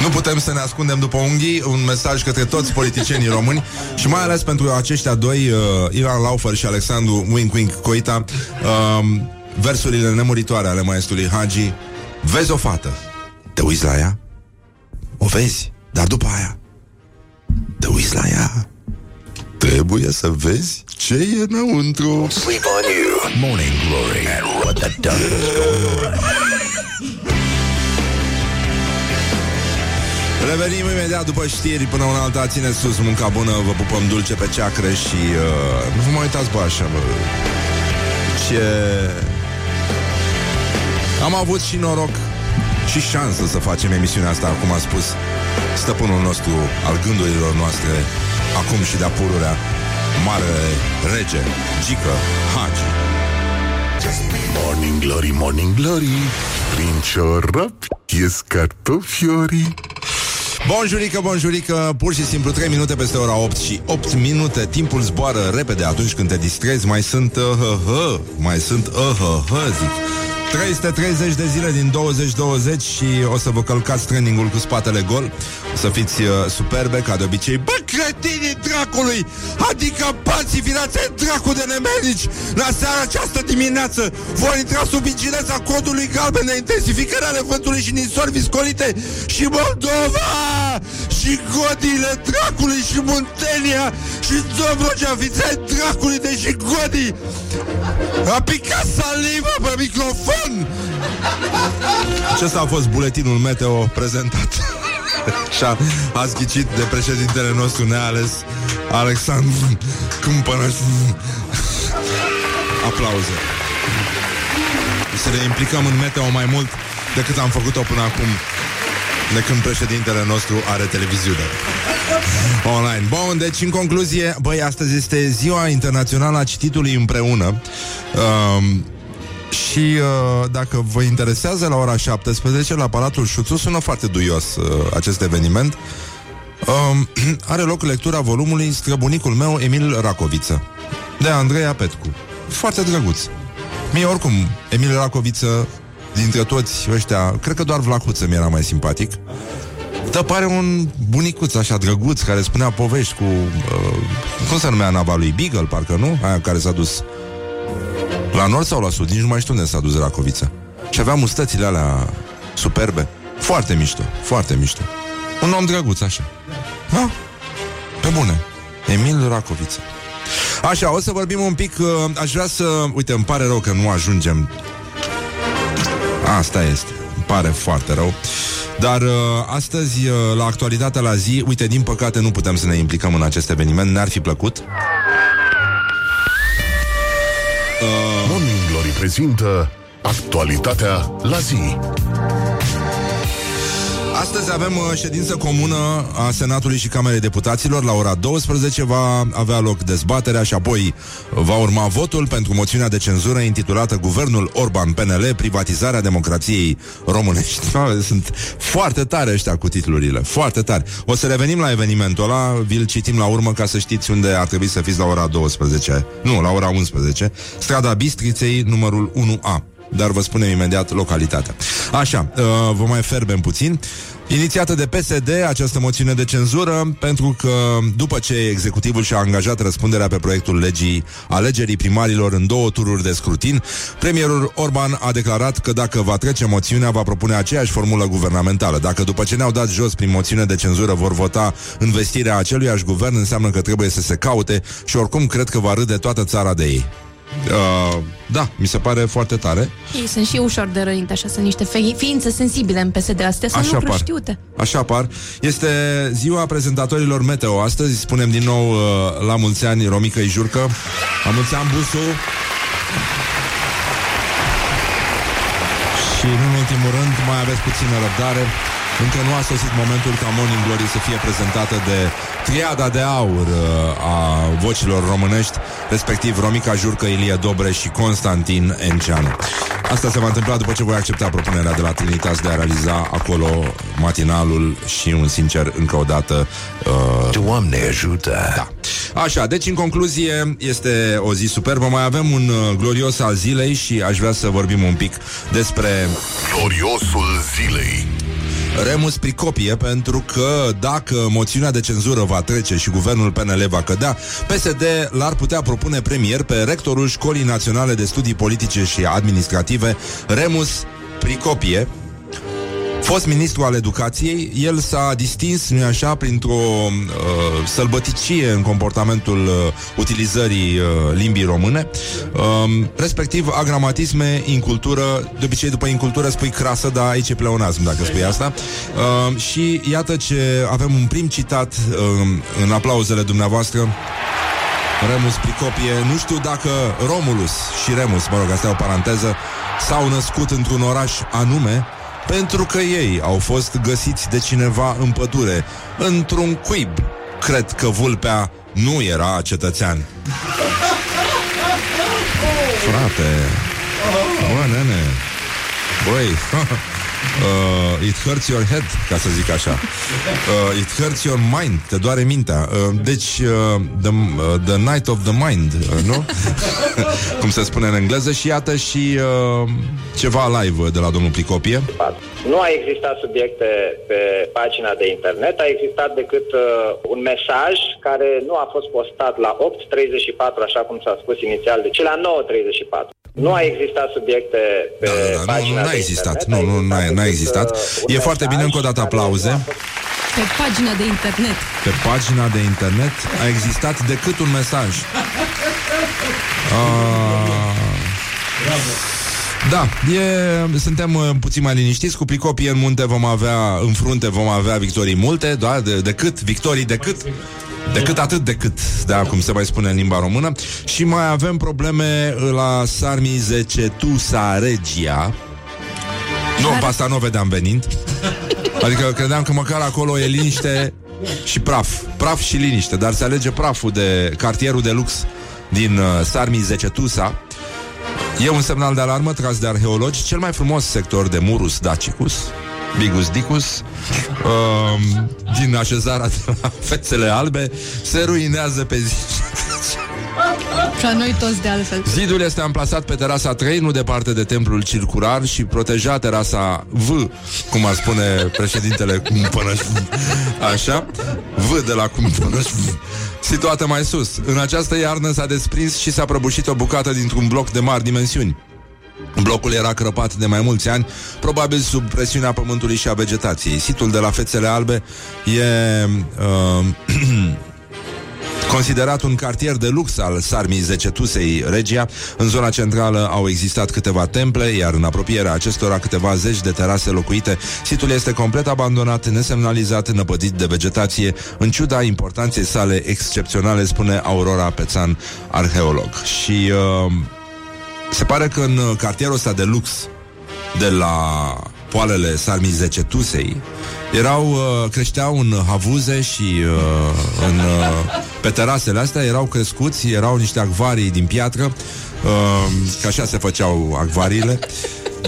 Nu putem să ne ascundem după unghii Un mesaj către toți politicienii români Și mai ales pentru aceștia doi uh, Ilan Laufer și Alexandru Wink Wink Coita. Uh, Versurile nemuritoare ale maestrului Hagi. Vezi o fată. Te uiți la ea? O vezi, dar după aia Te uiți la ea Trebuie să vezi ce e înăuntru Sleep on you. Morning Glory and what the duck is going on. Revenim imediat după știri Până una alta țineți sus munca bună Vă pupăm dulce pe ceacră și uh, Nu vă mai uitați bă așa bă. Ce Am avut și noroc Și șansă să facem emisiunea asta Cum a spus stăpânul nostru Al gândurilor noastre Acum și de-a pururea Mare rege Gică Hagi Morning Glory, Morning Glory. Prin ciorapi ies cartofiorii. Bonjurică, bonjurică, pur și simplu 3 minute peste ora 8 și 8 minute Timpul zboară repede atunci când te distrezi Mai sunt uh, hă, hă, mai sunt uh, hă, hă, zic 330 de zile din 2020 și o să vă călcați trainingul cu spatele gol. O să fiți uh, superbe ca de obicei. Bă, cretinii dracului! Adică pații vinați dracu de nemenici! La seara această dimineață vor intra sub incidența codului galben de intensificare ale vântului și ninsori viscolite și Moldova! Și godile dracului și Muntenia și Dobrogea, fiți ai dracului de și godii! A picat saliva pe microfon! Acesta a fost buletinul meteo prezentat și a, ați ghicit de președintele nostru neales Alexandru Câmpănă Aplauze Să ne implicăm în meteo mai mult decât am făcut-o până acum de când președintele nostru are televiziune online. Bun, deci în concluzie, băi, astăzi este ziua internațională a cititului împreună. Um, și uh, dacă vă interesează la ora 17 la Palatul Șuțu sună foarte duios uh, acest eveniment. Um, are loc lectura volumului Străbunicul meu Emil Racoviță de Andreea Petcu. Foarte drăguț. Mie oricum, Emil Racoviță dintre toți ăștia, cred că doar Vlahuță mi era mai simpatic. Dar pare un bunicuț așa drăguț care spunea povești cu... Uh, cum se numea nava lui Beagle, parcă nu? Aia care s-a dus la nord sau la sud, nici nu mai știu unde s-a dus Racovița. Și avea mustățile alea superbe. Foarte mișto, foarte mișto. Un om drăguț, așa. Ha? Pe bune. Emil Racovița. Așa, o să vorbim un pic, uh, aș vrea să... Uite, îmi pare rău că nu ajungem. Asta este. Îmi pare foarte rău. Dar uh, astăzi, uh, la actualitatea la zi, uite, din păcate nu putem să ne implicăm în acest eveniment, ne-ar fi plăcut. Morning Glory prezintă actualitatea la zi. Astăzi avem uh, ședință comună a Senatului și Camerei Deputaților. La ora 12 va avea loc dezbaterea și apoi va urma votul pentru moțiunea de cenzură intitulată Guvernul Orban PNL, privatizarea democrației românești. Sunt foarte tare ăștia cu titlurile, foarte tare. O să revenim la evenimentul ăla, vi-l citim la urmă ca să știți unde ar trebui să fiți la ora 12. Nu, la ora 11. Strada Bistriței, numărul 1A dar vă spunem imediat localitatea. Așa, uh, vă mai ferbem puțin. Inițiată de PSD această moțiune de cenzură pentru că după ce executivul și-a angajat răspunderea pe proiectul legii alegerii primarilor în două tururi de scrutin, premierul Orban a declarat că dacă va trece moțiunea, va propune aceeași formulă guvernamentală. Dacă după ce ne-au dat jos prin moțiune de cenzură vor vota învestirea aceluiași guvern, înseamnă că trebuie să se caute și oricum cred că va râde toată țara de ei. Uh, da, mi se pare foarte tare. Ei sunt și ușor de rănit, așa, sunt niște fe- ființe sensibile în PSD. Astea sunt Așa lucruri par. știute. Așa par. Este ziua prezentatorilor meteo astăzi. Spunem din nou uh, la mulți ani Romica Jurcă. La mulți ani Busu. Și nu în ultimul rând, mai aveți puțină răbdare. Încă nu a sosit momentul ca Morning Glory să fie prezentată de triada de aur uh, a vocilor românești, respectiv Romica Jurcă, Ilie Dobre și Constantin Enceanu. Asta se va întâmpla după ce voi accepta propunerea de la Trinitas de a realiza acolo matinalul și un sincer încă o dată uh, Doamne ajută! da. Așa, deci în concluzie este o zi superbă. Mai avem un uh, glorios al zilei și aș vrea să vorbim un pic despre Gloriosul zilei. Remus Pricopie pentru că dacă moțiunea de cenzură va trece și guvernul PNL va cădea, PSD l-ar putea propune premier pe rectorul Școlii Naționale de Studii Politice și Administrative, Remus Pricopie, fost ministru al educației, el s-a distins, nu așa, printr-o uh, sălbăticie în comportamentul uh, utilizării uh, limbii române, uh, respectiv agramatisme, incultură, de obicei după incultură spui crasă, dar aici e pleonasm dacă spui asta. Uh, și iată ce avem un prim citat uh, în aplauzele dumneavoastră. Remus Pricopie, nu știu dacă Romulus și Remus, mă rog, asta e o paranteză, s-au născut într-un oraș anume, pentru că ei au fost găsiți de cineva în pădure, într-un cuib. Cred că vulpea nu era cetățean. Frate, bă, nene, băi, uh, it hurts your head, ca să zic așa. Uh, it hurts your mind, te doare mintea. Uh, deci, uh, the, uh, the night of the mind, uh, nu? Cum se spune în engleză și iată și uh, ceva live de la domnul Pricopie. Nu a existat subiecte pe pagina de internet, a existat decât uh, un mesaj care nu a fost postat la 8.34, așa cum s-a spus inițial, deci la 9.34. Nu a existat subiecte pe Da, da, da, nu, pagina nu, n-a de existat. internet, Nu, nu, n-a, decât, n-a uh, existat. un E foarte bine, mesaj încă o dată care aplauze. nu a fost Pe pagina de internet. Pe pagina de internet a existat decât un mesaj. Ah. Da, e, suntem uh, puțin mai liniștiți Cu Pricopie în munte vom avea În frunte vom avea victorii multe da? de, Decât, victorii decât Decât atât decât, da, cum se mai spune în limba română. Și mai avem probleme la Sarmize Cetusa Regia. Nu, pe asta nu o vedeam venind Adică credeam că măcar acolo e liniște și praf. Praf și liniște, dar se alege praful de cartierul de lux din uh, Sarmize Cetusa. E un semnal de alarmă tras de arheologi, cel mai frumos sector de Murus Dacicus, Bigus Dicus, uh, din așezarea de la fețele albe, se ruinează pe zi. ce trece. Ca noi toți de altfel. Zidul este amplasat pe terasa 3, nu departe de templul circular și proteja terasa V, cum ar spune președintele Cumpănăș. Așa? V de la Cumpănăș. Situată mai sus. În această iarnă s-a desprins și s-a prăbușit o bucată dintr-un bloc de mari dimensiuni. Blocul era crăpat de mai mulți ani, probabil sub presiunea pământului și a vegetației. Situl de la fețele albe e uh, Considerat un cartier de lux al Sarmii Zecetusei Regia, în zona centrală au existat câteva temple, iar în apropierea acestora câteva zeci de terase locuite. Situl este complet abandonat, nesemnalizat, năpădit de vegetație, în ciuda importanței sale excepționale, spune Aurora Pețan, arheolog. Și uh, se pare că în cartierul ăsta de lux de la poalele sarmizecetusei, erau, uh, creșteau în havuze și uh, în, uh, pe terasele astea erau crescuți, erau niște acvarii din piatră, uh, că așa se făceau acvariile.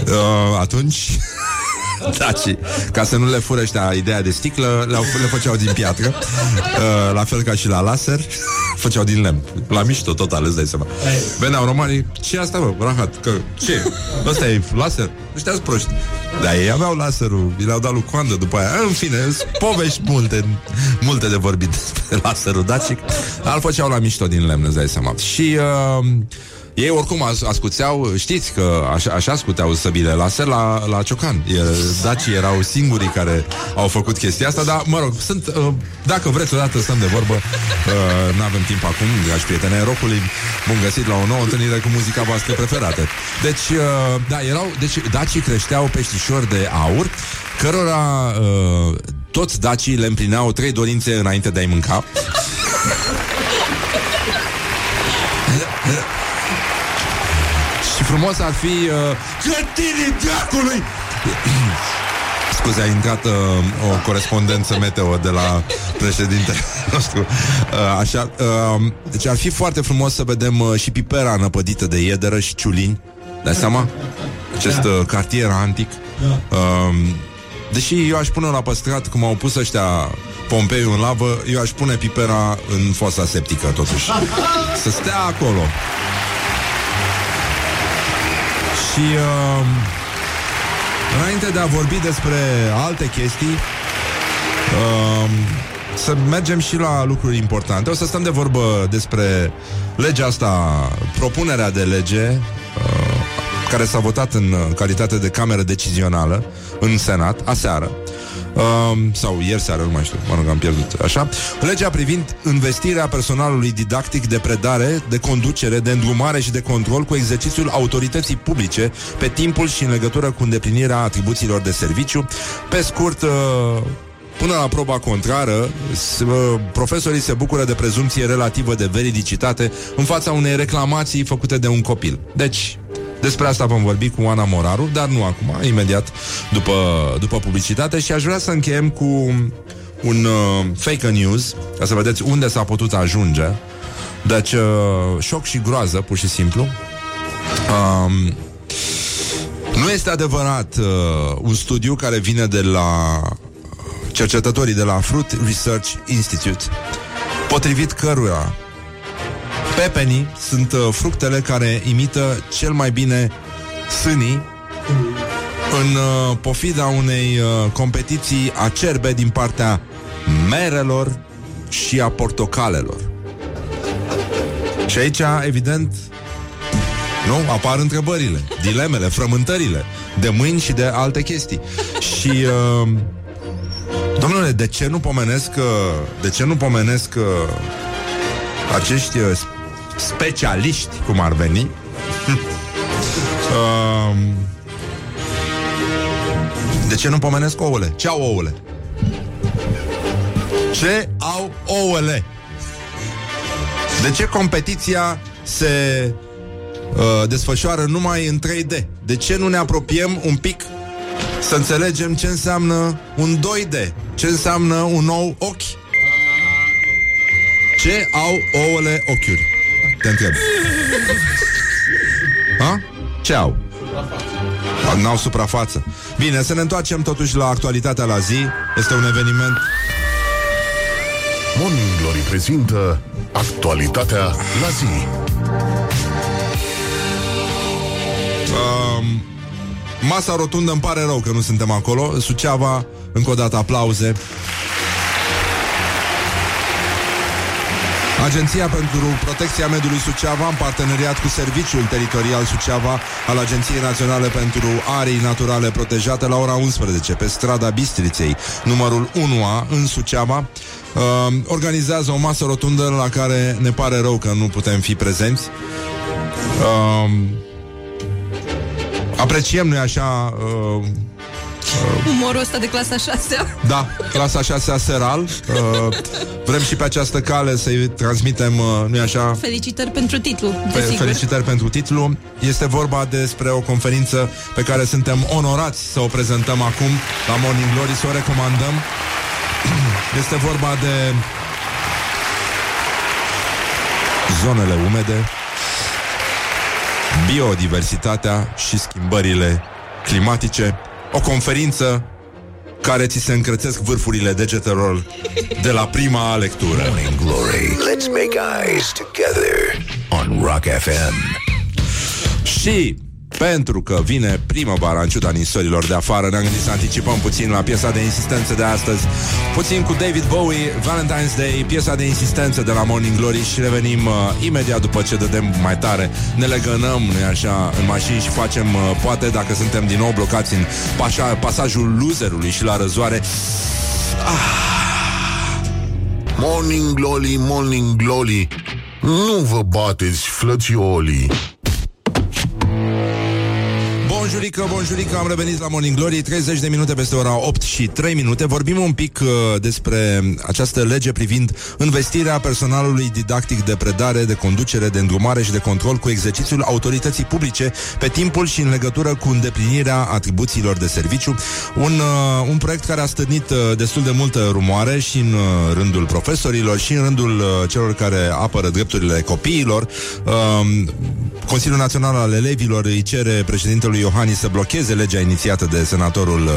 Uh, atunci Daci, ca să nu le fură ăștia ideea de sticlă, le, le făceau din piatră, uh, la fel ca și la laser, făceau din lemn. La mișto total, îți dai seama. Veneau romanii, ce asta, mă, rahat, că, ce? Ăsta e laser? Ăștia proști. Dar ei aveau laserul, i l-au dat lui Coandă după aia. În fine, povești multe, multe de vorbit despre laserul dacic. Dar făceau la mișto din lemn, îți dai seama. Și... Uh, ei oricum as- ascuțeau, știți că așa, așa ascuteau săbile laser la, la Ciocan. E, dacii erau singurii care au făcut chestia asta, dar mă rog, sunt, uh, dacă vreți odată stăm de vorbă, uh, nu avem timp acum, dragi prieteni ai rocului, bun găsit la o nouă întâlnire cu muzica voastră preferată. Deci, uh, da, erau, deci dacii creșteau peștișori de aur, cărora uh, toți dacii le împlineau trei dorințe înainte de a-i mânca. Și frumos ar fi uh, Clătirii dracului Scuze, a intrat uh, o corespondență meteo de la președintele nostru. Uh, așa, uh, deci ar fi foarte frumos să vedem uh, și pipera năpădită de iederă și ciulini. Dai seama? Acest uh, cartier antic. Uh, deși eu aș pune la păstrat, cum au pus ăștia Pompeiu în lavă, eu aș pune pipera în fosa septică, totuși. Să stea acolo. Și uh, înainte de a vorbi despre alte chestii, uh, să mergem și la lucruri importante. O să stăm de vorbă despre legea asta, propunerea de lege uh, care s-a votat în calitate de cameră decizională în Senat, aseară. Uh, sau ieri seară, nu mai știu, mă rog, am pierdut Așa, legea privind investirea personalului didactic de predare, de conducere, de îndrumare și de control cu exercițiul autorității publice pe timpul și în legătură cu îndeplinirea atribuțiilor de serviciu. Pe scurt, uh, Până la proba contrară, s- uh, profesorii se bucură de prezumție relativă de veridicitate în fața unei reclamații făcute de un copil. Deci, despre asta vom vorbi cu Ana Moraru, dar nu acum, imediat după, după publicitate și aș vrea să încheiem cu un uh, fake news, ca să vedeți unde s-a putut ajunge. Deci, uh, șoc și groază, pur și simplu. Um, nu este adevărat uh, un studiu care vine de la cercetătorii de la Fruit Research Institute, potrivit căruia pepenii sunt uh, fructele care imită cel mai bine sânii în uh, pofida unei uh, competiții acerbe din partea merelor și a portocalelor. Și aici, evident, nu? Apar întrebările, dilemele, frământările de mâini și de alte chestii. Și uh, Domnule, de ce nu pomenesc uh, De ce nu pomenesc uh, Acești uh, Specialiști, cum ar veni uh, De ce nu pomenesc ouăle? Ce au ouăle? Ce au ouăle? De ce competiția se uh, desfășoară numai în 3D? De ce nu ne apropiem un pic să înțelegem ce înseamnă un 2D, ce înseamnă un nou ochi. Ce au ouăle ochiuri? Te întreb. Ha? Ce au? N-au suprafață. Bine, să ne întoarcem totuși la actualitatea la zi. Este un eveniment Morning Glory prezintă actualitatea la zi. Um, masa rotundă îmi pare rău că nu suntem acolo. Suceava, încă o dată aplauze. Agenția pentru Protecția Mediului Suceava, în parteneriat cu Serviciul Teritorial Suceava al Agenției Naționale pentru Arii Naturale Protejate, la ora 11, pe strada Bistriței, numărul 1A, în Suceava, uh, organizează o masă rotundă la care ne pare rău că nu putem fi prezenți. Uh, apreciem, noi așa, uh, Umorul ăsta de clasa 6 Da, clasa 6 Seral. Uh, vrem și pe această cale să-i transmitem, uh, nu-i așa? Felicitări pentru titlu, Fe- desigur. Felicitări pentru titlu. Este vorba despre o conferință pe care suntem onorați să o prezentăm acum la Morning Glory, să o recomandăm. Este vorba de zonele umede, biodiversitatea și schimbările climatice. O conferință care ți se încrețesc vârfurile degetelor de la prima lectură. Morning Glory. Let's make eyes together on Rock FM. Și pentru că vine primăvara în ciuda ninsorilor de afară, ne-am gândit să anticipăm puțin la piesa de insistență de astăzi. Puțin cu David Bowie, Valentine's Day, piesa de insistență de la Morning Glory și revenim uh, imediat după ce dădem mai tare. Ne legănăm, nu așa, în mașini și facem, uh, poate dacă suntem din nou blocați în pașa, pasajul loserului și la răzoare, Morning Glory, Morning Glory Nu vă bateți, flățiolii Bonjurică, bonjurică, am revenit la Morning Glory 30 de minute peste ora 8 și 3 minute. Vorbim un pic uh, despre această lege privind investirea personalului didactic de predare, de conducere, de îndrumare și de control cu exercițiul autorității publice pe timpul și în legătură cu îndeplinirea atribuțiilor de serviciu. Un, uh, un proiect care a stârnit uh, destul de multă rumoare și în uh, rândul profesorilor și în rândul uh, celor care apără drepturile copiilor. Uh, Consiliul Național al Elevilor îi cere președintelui Iohannis să blocheze legea inițiată de senatorul uh,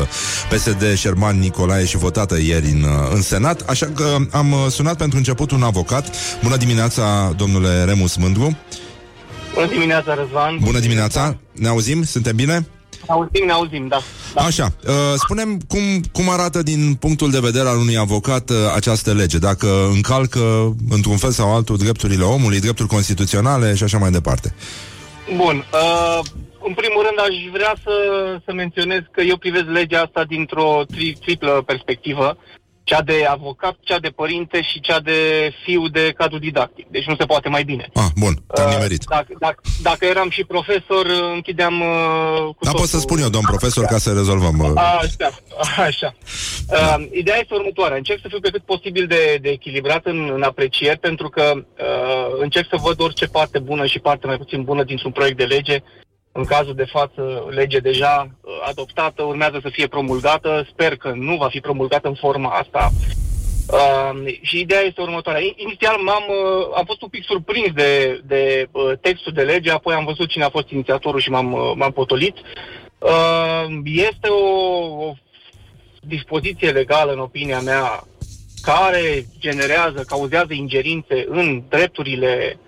PSD Șerban Nicolae și votată ieri în, uh, în Senat, așa că am uh, sunat pentru început un avocat. Bună dimineața, domnule Remus Mândru. Bună dimineața, Răzvan. Bună dimineața. Ne auzim? Suntem bine? Ne auzim, ne auzim, da. da. Așa, uh, spunem cum, cum arată din punctul de vedere al unui avocat uh, această lege, dacă încalcă într-un fel sau altul drepturile omului, drepturi constituționale și așa mai departe. Bun. Uh, în primul rând aș vrea să, să menționez că eu privesc legea asta dintr-o tri, triplă perspectivă. Cea de avocat, cea de părinte și cea de fiu de cadru didactic. Deci nu se poate mai bine. Ah, bun, te-am nimerit. Dacă, dacă, dacă eram și profesor, uh, închideam uh, cu Da, totul. pot să spun eu, domn profesor, ca să rezolvăm. uh, Așa, așa. Uh, ideea este următoarea. Încerc să fiu pe cât posibil de, de echilibrat în, în aprecieri, pentru că uh, încerc să văd orice parte bună și parte mai puțin bună dintr-un proiect de lege. În cazul de față, lege deja uh, adoptată, urmează să fie promulgată. Sper că nu va fi promulgată în forma asta. Uh, și ideea este următoarea. I- Inițial m-am, uh, am fost un pic surprins de, de uh, textul de lege, apoi am văzut cine a fost inițiatorul și m-am, uh, m-am potolit. Uh, este o, o dispoziție legală, în opinia mea, care generează, cauzează ingerințe în drepturile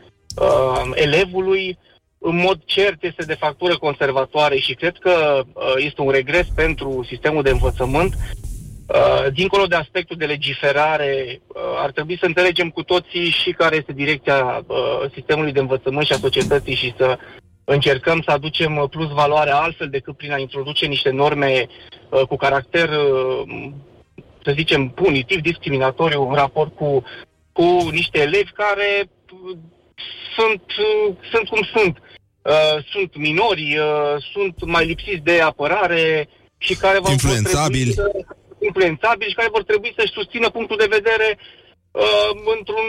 uh, elevului, în mod cert este de factură conservatoare și cred că uh, este un regres pentru sistemul de învățământ. Uh, dincolo de aspectul de legiferare, uh, ar trebui să înțelegem cu toții și care este direcția uh, sistemului de învățământ și a societății și să încercăm să aducem uh, plus valoare altfel decât prin a introduce niște norme uh, cu caracter, uh, să zicem, punitiv, discriminatoriu în raport cu, cu niște elevi care uh, sunt, uh, sunt cum sunt. Uh, sunt minori, uh, sunt mai lipsiți de apărare și care vor Influențabili. vor trebui să- influențabili și care vor trebui să-și susțină punctul de vedere uh, într-un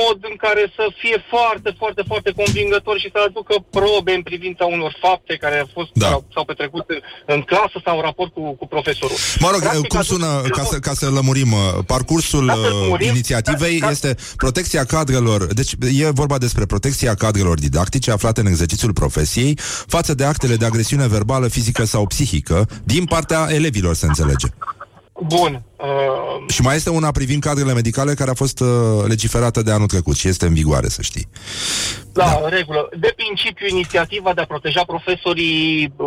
mod în care să fie foarte, foarte, foarte convingător și să aducă probe în privința unor fapte care au fost Da. sau, s-au petrecut în, în clasă sau în raport cu, cu profesorul. Mă rog, Practic, cum aduce- sună, ca să, ca să lămurim, uh, parcursul Ca să uh, lămurim, inițiativei ca- ca- este protecția cadrelor, deci e vorba despre protecția cadrelor didactice aflate în exercițiul profesiei față de actele de agresiune verbală, fizică sau psihică din partea elevilor, se înțelege. Bun. Uh, Și mai este una privind cadrele medicale care a fost uh, legiferată de anul trecut și este în vigoare, să știi. Da, da, în regulă. De principiu, inițiativa de a proteja profesorii uh,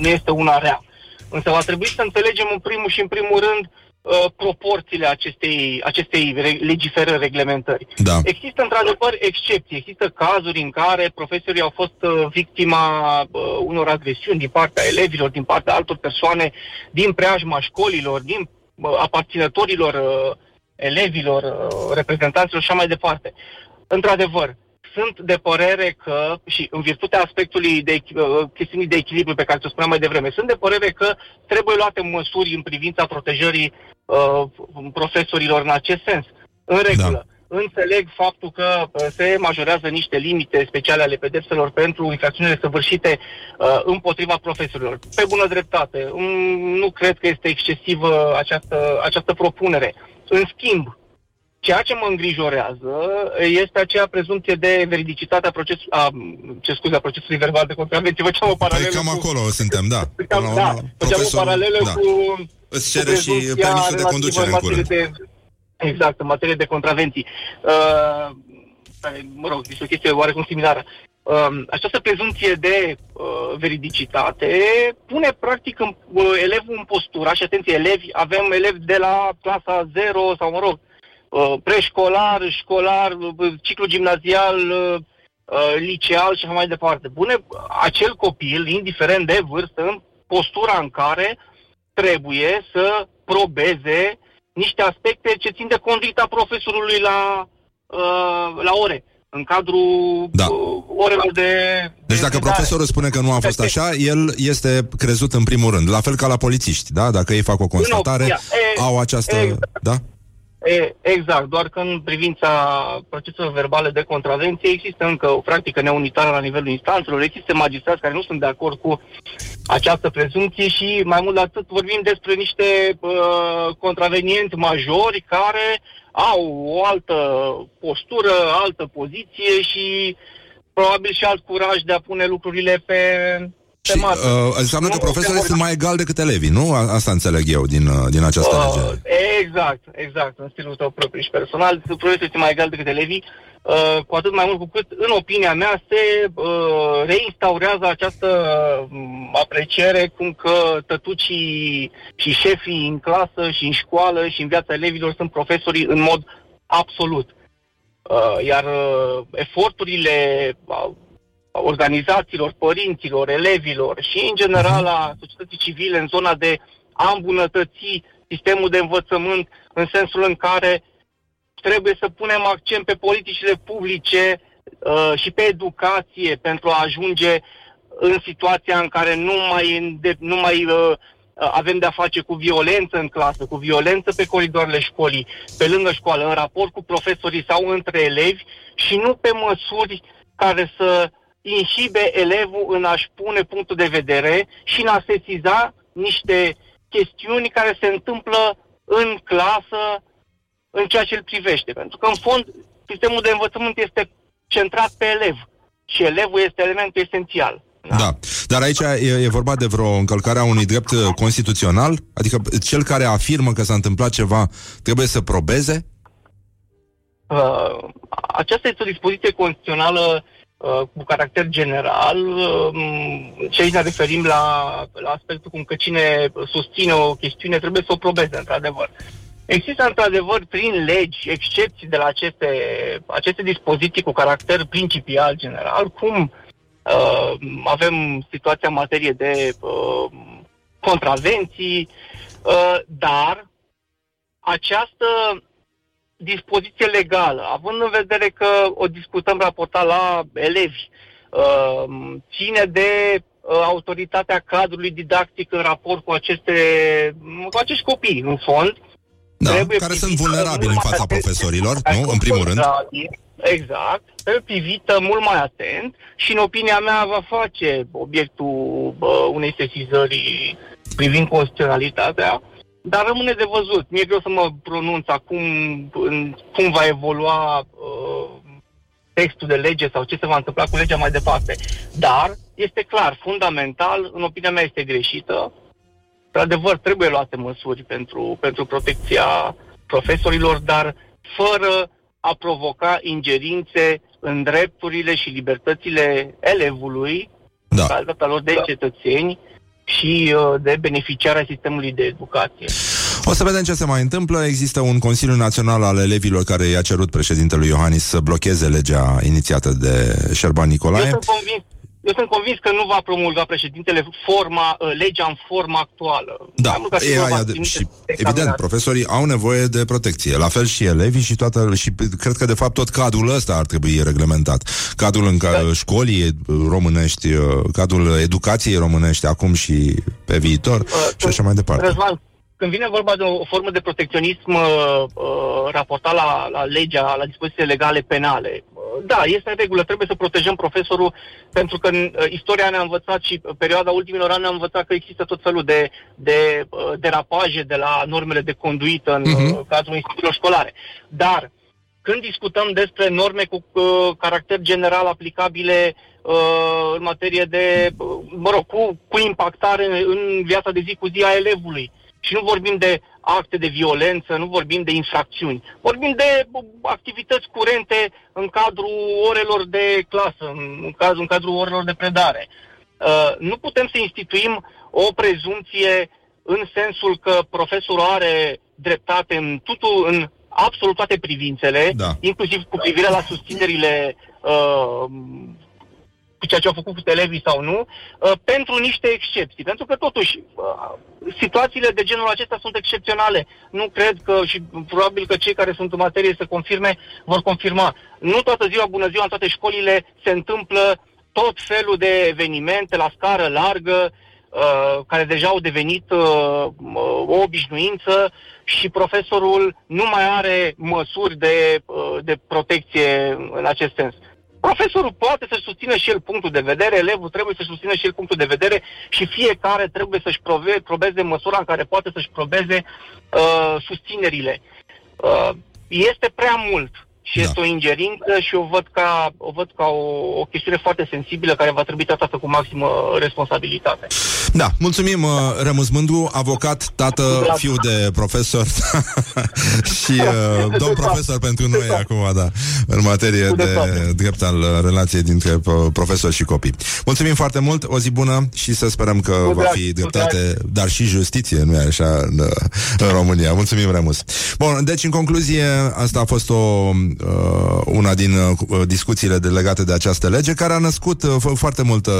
nu este una rea. Însă va trebui să înțelegem în primul și în primul rând uh, proporțiile acestei, acestei re- legiferări, reglementări. Da. Există într-adevăr excepții, există cazuri în care profesorii au fost uh, victima uh, unor agresiuni din partea elevilor, din partea altor persoane, din preajma școlilor, din uh, aparținătorilor uh, elevilor, uh, reprezentanților și așa mai departe. Într-adevăr, sunt de părere că, și în virtutea aspectului de echi- uh, chestiunii de echilibru pe care ți-o spuneam mai devreme, sunt de părere că trebuie luate măsuri în privința protejării uh, profesorilor în acest sens. În regulă. Da. Înțeleg faptul că uh, se majorează niște limite speciale ale pedepselor pentru infracțiunile săvârșite uh, împotriva profesorilor. Pe bună dreptate. Mm, nu cred că este excesivă această, această propunere. În schimb, Ceea ce mă îngrijorează este acea prezumție de veridicitate a procesului, a, ce scuze, a procesului verbal de contravenție. Făceam o paralelă Păi cam cu... acolo suntem, da. Făceam, Până la da, urmă, făceam o profesorul- paralelă da. cu... Îți cu cere și prezumția permisul de relativă conducere în în curând. materie De, exact, în materie de contravenții. Uh, care, mă rog, este o chestie oarecum similară. Uh, această prezumție de uh, veridicitate pune practic în, uh, elevul în postura, și atenție, elevi, avem elevi de la clasa 0 sau, mă rog, uh, preșcolar, școlar, uh, ciclu gimnazial, uh, uh, liceal și așa mai departe. Pune acel copil, indiferent de vârstă, în postura în care trebuie să probeze niște aspecte ce țin de conduita profesorului la, uh, la ore, în cadrul Da. uh, orelor de... Deci de dacă predare. profesorul spune că nu a fost așa, el este crezut în primul rând. La fel ca la polițiști, da? Dacă ei fac o constatare, opinia. E, au această... exact. Da? E, exact, doar că în privința proceselor verbale de contravenție există încă o practică neunitară la nivelul instanțelor, există magistrați care nu sunt de acord cu această prezumție și mai mult de atât vorbim despre niște uh, contravenienți majori care au o altă postură, altă poziție și probabil și alt curaj de a pune lucrurile pe, pe Și, masă. uh, înseamnă că Nu, profesorii se sunt mai egali decât elevii, nu? A- Asta înțeleg eu din, uh, din această Uh, lege. exact, exact, în stilul tău propriu și personal. Profesorul este mai egal decât elevii, uh, cu atât mai mult cu cât, în opinia mea, se uh, reinstaurează această uh, apreciere cum că tătucii și șefii în clasă și în școală și în viața elevilor sunt profesorii în mod absolut. Uh, iar uh, eforturile uh, organizațiilor, părinților, elevilor și, în general, a societății civile în zona de a îmbunătăți sistemul de învățământ în sensul în care trebuie să punem accent pe politicile publice uh, și pe educație pentru a ajunge în situația în care nu mai, înde- nu mai uh, avem de-a face cu violență în clasă, cu violență pe coridoarele școlii, pe lângă școală, în raport cu profesorii sau între elevi și nu pe măsuri care să inhibe elevul în a-și pune punctul de vedere și în a sesiza niște chestiuni care se întâmplă în clasă în ceea ce îl privește. Pentru că, în fond, sistemul de învățământ este centrat pe elev și elevul este elementul esențial. Da. Dar aici e, e vorba de vreo încălcare a unui drept uh, constituțional? Adică cel care afirmă că s-a întâmplat ceva trebuie să probeze? Uh, aceasta este o dispoziție constituțională uh, cu caracter general uh, și aici ne referim la, la aspectul cum că cine susține o chestiune trebuie să o probeze, într-adevăr. Există, într-adevăr, prin legi, excepții de la aceste, aceste dispoziții cu caracter principial general, cum uh, avem situația în materie de uh, contravenții, uh, dar această dispoziție legală, având în vedere că o discutăm raportat la elevi, uh, ține de uh, autoritatea cadrului didactic în raport cu aceste cu acești copii, în fond. Da, Trebuie care sunt privită vulnerabili în mult mai fața atent. profesorilor, Care nu? sunt În primul rând. vulnerabili, Exact. Trebuie privită mult mai atent și, în opinia mea, va face obiectul bă, unei sesizări privind constituționalitatea, dar rămâne de văzut. Mi-e greu să mă pronunț acum în cum va evolua uh, textul de lege sau ce se va întâmpla cu legea mai departe. Dar este clar, fundamental, în opinia mea este greșită. Într-adevăr, trebuie luate măsuri pentru, pentru protecția profesorilor, dar fără a provoca ingerințe în drepturile și libertățile elevului, Da. calitatea lor de cetățeni și uh, de beneficiarea sistemului de educație. O să vedem ce se mai întâmplă. Există un Consiliu Național al Elevilor care i-a cerut președintelui Iohannis să blocheze legea inițiată de Șerban Eu Nicolae. sunt convins, eu sunt convins că nu va promulga președintele forma, uh, legea în forma actuală. Da, Mai mult ca e, sigur va aia de, trimite și spre evident, examinare. profesorii au nevoie de protecție. La fel și elevii și toată și cred că de fapt tot cadrul ăsta ar trebui reglementat. Cadrul în care Da. școlii românești, uh, cadrul educației românești acum și pe viitor și așa mai departe. Răzvan, când vine vorba de o formă de protecționism uh, uh, raportat la, la legea, la dispozițiile legale penale, uh, da, este în regulă, trebuie să protejăm profesorul, pentru că uh, istoria ne-a învățat și uh, perioada ultimilor ani ne-a învățat că există tot felul de, de uh, derapaje de la normele de conduită în uh, cadrul instituțiilor școlare. Dar, când discutăm despre norme cu uh, caracter general aplicabile uh, în materie de, uh, mă rog, cu, cu impactare în viața de zi cu zi a elevului, și nu vorbim de acte de violență, nu vorbim de infracțiuni. Vorbim de uh, activități curente în cadrul orelor de clasă, în, în, cazul, în cadrul orelor de predare. Uh, nu putem să instituim o prezumție în sensul că profesorul are dreptate în, tutu, în absolut toate privințele, Da. inclusiv cu privire la susținerile uh, cu ceea ce au făcut cu elevii sau nu, uh, pentru niște excepții. Pentru că, totuși, uh, situațiile de genul acesta sunt excepționale. Nu cred că, și probabil că cei care sunt în materie să confirme, vor confirma. Nu toată ziua, bună ziua, în toate școlile se întâmplă tot felul de evenimente la scară largă, uh, care deja au devenit uh, o obișnuință și profesorul nu mai are măsuri de, uh, de protecție în acest sens. Profesorul poate să-și susțină și el punctul de vedere, elevul trebuie să-și susțină și el punctul de vedere și fiecare trebuie să-și probe- probeze măsura în care poate să-și probeze uh, susținerile. Uh, este prea mult și Da. este o ingerință și o văd ca, o, văd ca o, o chestiune foarte sensibilă care va trebui tratată cu maximă responsabilitate. Da, mulțumim, uh, Remus Mândru, avocat, tată, Da. fiu de profesor și uh, domn profesor pentru noi acum, da, în materie Cu de dreptate. drept al uh, relației dintre uh, profesor și copii. Mulțumim foarte mult, o zi bună și să sperăm că Cu va drag, fi cu dreptate, dar și justiție, nu e așa, în, uh, în România. Mulțumim, Remus. Bun, deci, în concluzie, asta a fost o, uh, una din uh, discuțiile de, legate de această lege, care a născut uh, fo- foarte multă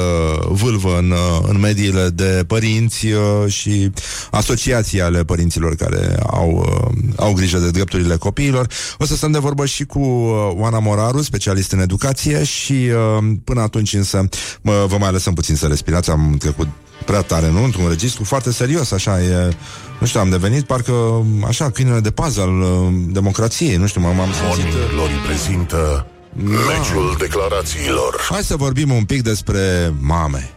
vâlvă în, uh, în mediile de părinți uh, și asociații ale părinților care au, uh, au grijă de drepturile copiilor. O să stăm de vorbă și cu uh, Oana Moraru, specialist în educație și uh, până atunci însă mă, vă mai lăsăm puțin să respirați. Am trecut prea tare, nu? Într-un registru foarte serios, așa e... Nu știu, am devenit parcă, așa, câinele de pază al uh, democrației, nu știu, m-am am simțit... Morning uh, Glory prezintă Meciul declarațiilor. Hai să vorbim un pic despre mame.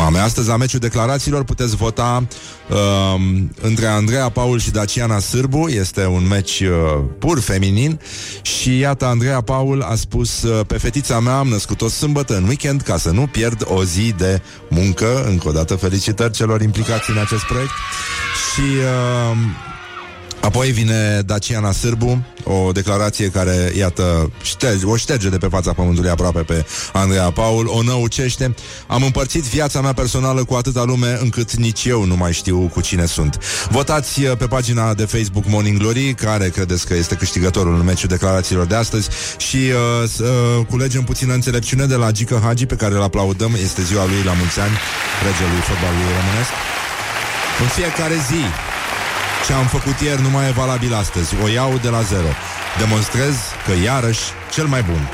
Mame, astăzi la meciul declarațiilor puteți vota um, între Andreea Paul și Daciana Sârbu. Este un meci uh, pur feminin și iată, Andreea Paul a spus uh, pe fetița mea am născut-o sâmbătă în weekend ca să nu pierd o zi de muncă. Încă o dată felicitări celor implicați în acest proiect. Și uh, Apoi vine Daciana Sârbu, o declarație care, iată, șterge, o șterge de pe fața pământului aproape pe Andreea Paul, o năucește. Am împărțit viața mea personală cu atâta lume încât nici eu nu mai știu cu cine sunt. Votați uh, pe pagina de Facebook Morning Glory, care credeți că este câștigătorul în meciul declarațiilor de astăzi și uh, să uh, culegem puțină înțelepciune de la Gică Hagi, pe care îl aplaudăm. Este ziua lui la mulți ani, regelui fotbalului românesc. În fiecare zi ce am făcut ieri nu mai e valabil astăzi. O iau de la zero. Demonstrez că iarăși cel mai bun.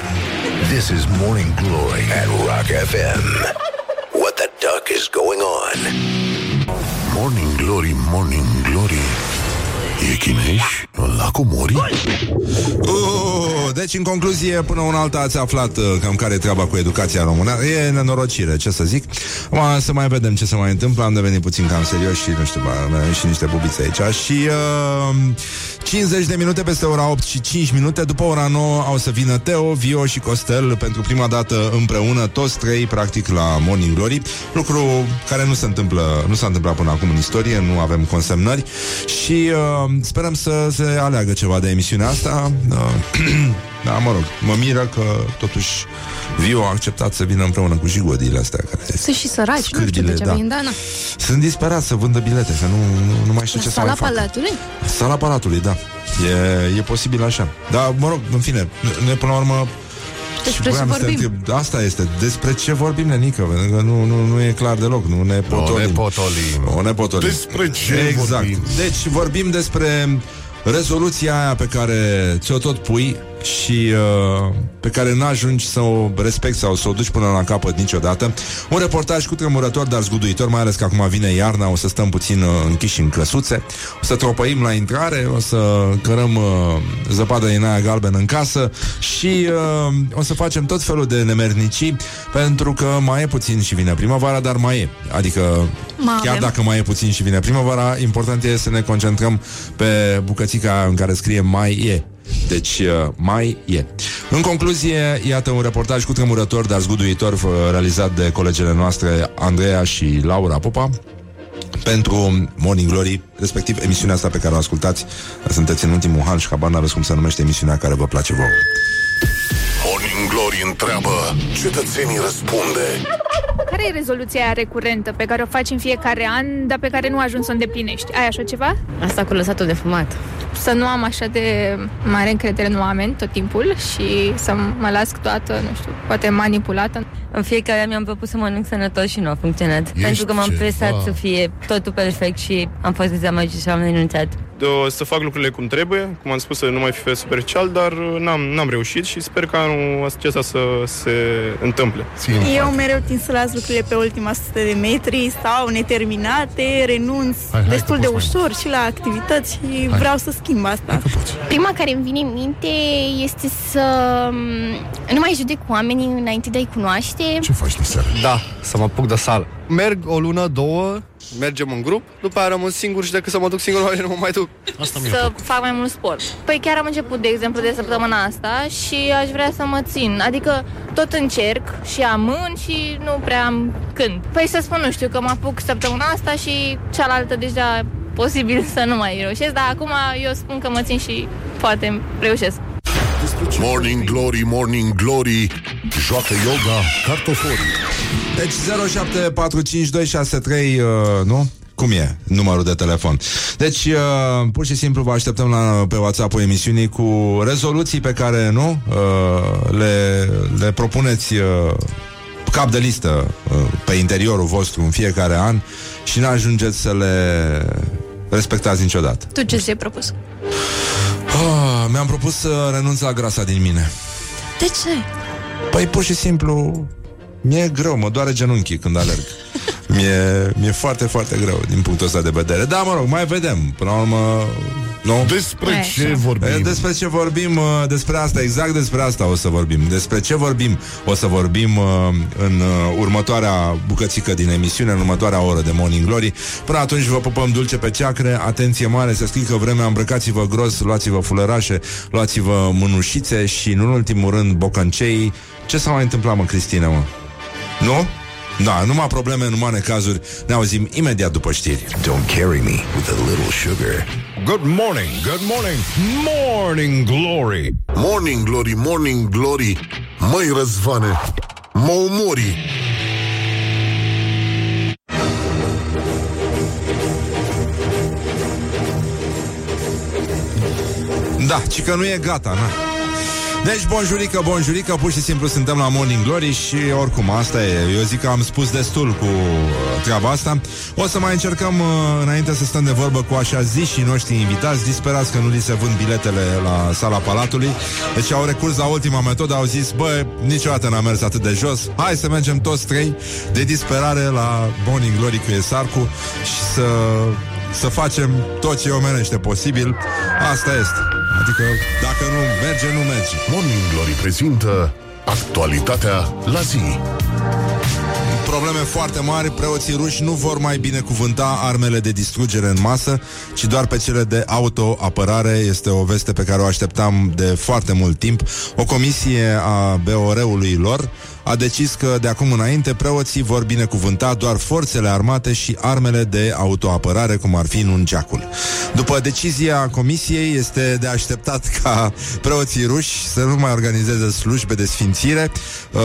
This is Morning Glory at Rock FM. What the duck is going on? Morning Glory, Morning Glory E chineș? La comori? Uh, deci, în concluzie, până una alta ați aflat uh, cam care e treaba cu educația română. E nenorocire, ce să zic. Acum să mai vedem ce se mai întâmplă. Am devenit puțin cam serios și, nu știu, mai avem și niște bubițe aici. Și uh, 50 de minute peste ora 8 și 5 minute. După ora 9 au să vină Teo, Vio și Costel pentru prima dată împreună, toți trei, practic, la Morning Glory. Lucru care nu se întâmplă, nu s-a întâmplat până acum în istorie, nu avem consemnări. Și uh, sperăm să se aleagă ceva de emisiunea asta. Uh, da, mă rog, mă miră că totuși Vio a acceptat să vină împreună cu jigodiile astea care Sunt și săraci, nu știu Scârbile, de ce da. vin, da, na. sunt disperați să vândă bilete, că nu, nu, nu mai știu La ce să sala mai facă. palatului? Sala Palatului, da. E, e posibil așa. Dar, mă rog, în fine, noi până la urmă Despre ce voiam să te vorbim? întreb, asta este, despre ce vorbim, Nenică? Pentru că nu, nu, nu e clar deloc, nu ne potolim. ne potolim. Nu ne potolim. Despre ce Exact. vorbim? Deci vorbim despre rezoluția aia pe care ți-o tot pui și uh, pe care n-ajungi să o respecti sau să o duci până la capăt niciodată. Un reportaj cu tremurător, dar zguduitor, mai ales că acum vine iarna, o să stăm puțin uh, închiși în căsuțe, o să tropăim la intrare, o să cărăm uh, zăpadă din aia galbenă în casă și uh, o să facem tot felul de nemernicii, pentru că mai e puțin și vine primăvara, dar mai e. Adică, Mai chiar avem. dacă mai e puțin și vine primăvara, important e să ne concentrăm pe bucățica în care scrie mai e. Deci uh, mai e. În concluzie, iată un reportaj cu tremurător, dar zguduitor, uh, realizat de colegele noastre Andreea și Laura Popa pentru Morning Glory, respectiv emisiunea asta pe care o ascultați. Sunteți în ultimul han și habar n-aveți cum se numește emisiunea care vă place vouă. Morning Glory întreabă, cetățenii răspunde. Care e rezoluția aia recurentă pe care o faci în fiecare an, dar pe care nu ajungi să o îndeplinești? Ai așa ceva? Asta cu lăsatul de fumat. Să nu am așa de mare încredere în oameni tot timpul și să m- mă las toată, nu știu, poate manipulată. În fiecare an mi-am propus să mănânc sănătos și nu a funcționat. Ești pentru că m-am ceva. presat să fie totul perfect și am fost dezamăgit și am renunțat. De o- să fac lucrurile cum trebuie, cum am spus, să nu mai fi superficial, dar uh, n-am, n-am reușit și sper că anul acesta să se întâmple. Eu mereu tind să las lucrurile pe ultima sută de metri sau neterminate, renunț Hai, hai, destul că de poți mai ușor și la activități și vreau să schimb asta. Prima care îmi vine în minte este să mm, nu mai judec oamenii înainte de a-i cunoaște. Ce faci de seară? Da, să mă apuc de sală. Merg o lună, două, mergem în grup, după aia rămân singur și decât să mă duc singur, mai bine nu mă mai duc. Asta să fac mai mult sport. Păi chiar am început, de exemplu, de săptămâna asta și aș vrea să mă țin. Adică tot încerc și amân și nu prea am când. Păi să spun, nu știu, că mă apuc săptămâna asta și cealaltă deja posibil să nu mai reușesc, dar acum eu spun că mă țin și poate reușesc. Morning Glory, Morning Glory, joacă yoga cartoforii. Deci 07452633, uh, nu? Cum e numărul de telefon? Deci, uh, pur și simplu vă așteptăm la, pe WhatsApp-ul emisiunii cu rezoluții pe care, nu? Uh, le, le propuneți uh, cap de listă uh, pe interiorul vostru în fiecare an și n-ajungeți să le respectați niciodată. Tu ce ți-ai propus? Oh, mi-am propus să renunț la grasa din mine. De ce? Păi pur și simplu Mi-e greu, mă doare genunchii când alerg mi-e, mi-e foarte, foarte greu Din punctul ăsta de vedere Da, mă rog, mai vedem Până la urmă nu? Despre Hai, ce așa. vorbim? E, Despre ce vorbim, uh, despre asta, exact despre asta o să vorbim. Despre ce vorbim, o să vorbim uh, în uh, următoarea bucățică din emisiune, în următoarea oră de Morning Glory. Până atunci vă pupăm dulce pe ceacre, atenție mare, să strică vremea, îmbrăcați-vă gros, luați-vă fulărașe, luați-vă mânușițe și, în ultimul rând, bocăncei. Ce s-a mai întâmplat, mă, Cristina, mă? Nu? Da, numai probleme, numai necazuri. Ne auzim imediat după știri. Don't carry me with a little sugar. Good morning, good morning Morning Glory. Morning Glory, Morning Glory. Măi răzvane Mă umori Da, ci că nu e gata, na. Deci, bonjurică, bonjurică, pur și simplu suntem la Morning Glory și oricum, asta e. Eu zic că am spus destul cu uh, treaba asta. O să mai încercăm, uh, înainte să stăm de vorbă cu așa zi și noștri invitați, disperați că nu li se vând biletele la sala Palatului. Deci au recurs la ultima metodă, au zis, bă, niciodată n-a mers atât de jos, hai să mergem toți trei de disperare la Morning Glory cu Esarcu și să să facem tot ce e omenește posibil. Asta este. Adică, dacă nu merge, nu merge. Morning Glory prezintă actualitatea la zi. Probleme foarte mari, preoții ruși nu vor mai binecuvânta armele de distrugere în masă, ci doar pe cele de autoapărare. Este o veste pe care o așteptam de foarte mult timp. O comisie a BOR-ului lor a decis că de acum înainte preoții vor binecuvânta doar forțele armate și armele de autoapărare, cum ar fi nungeacul. După decizia comisiei, este de așteptat ca preoții ruși să nu mai organizeze slujbe de sfințire uh,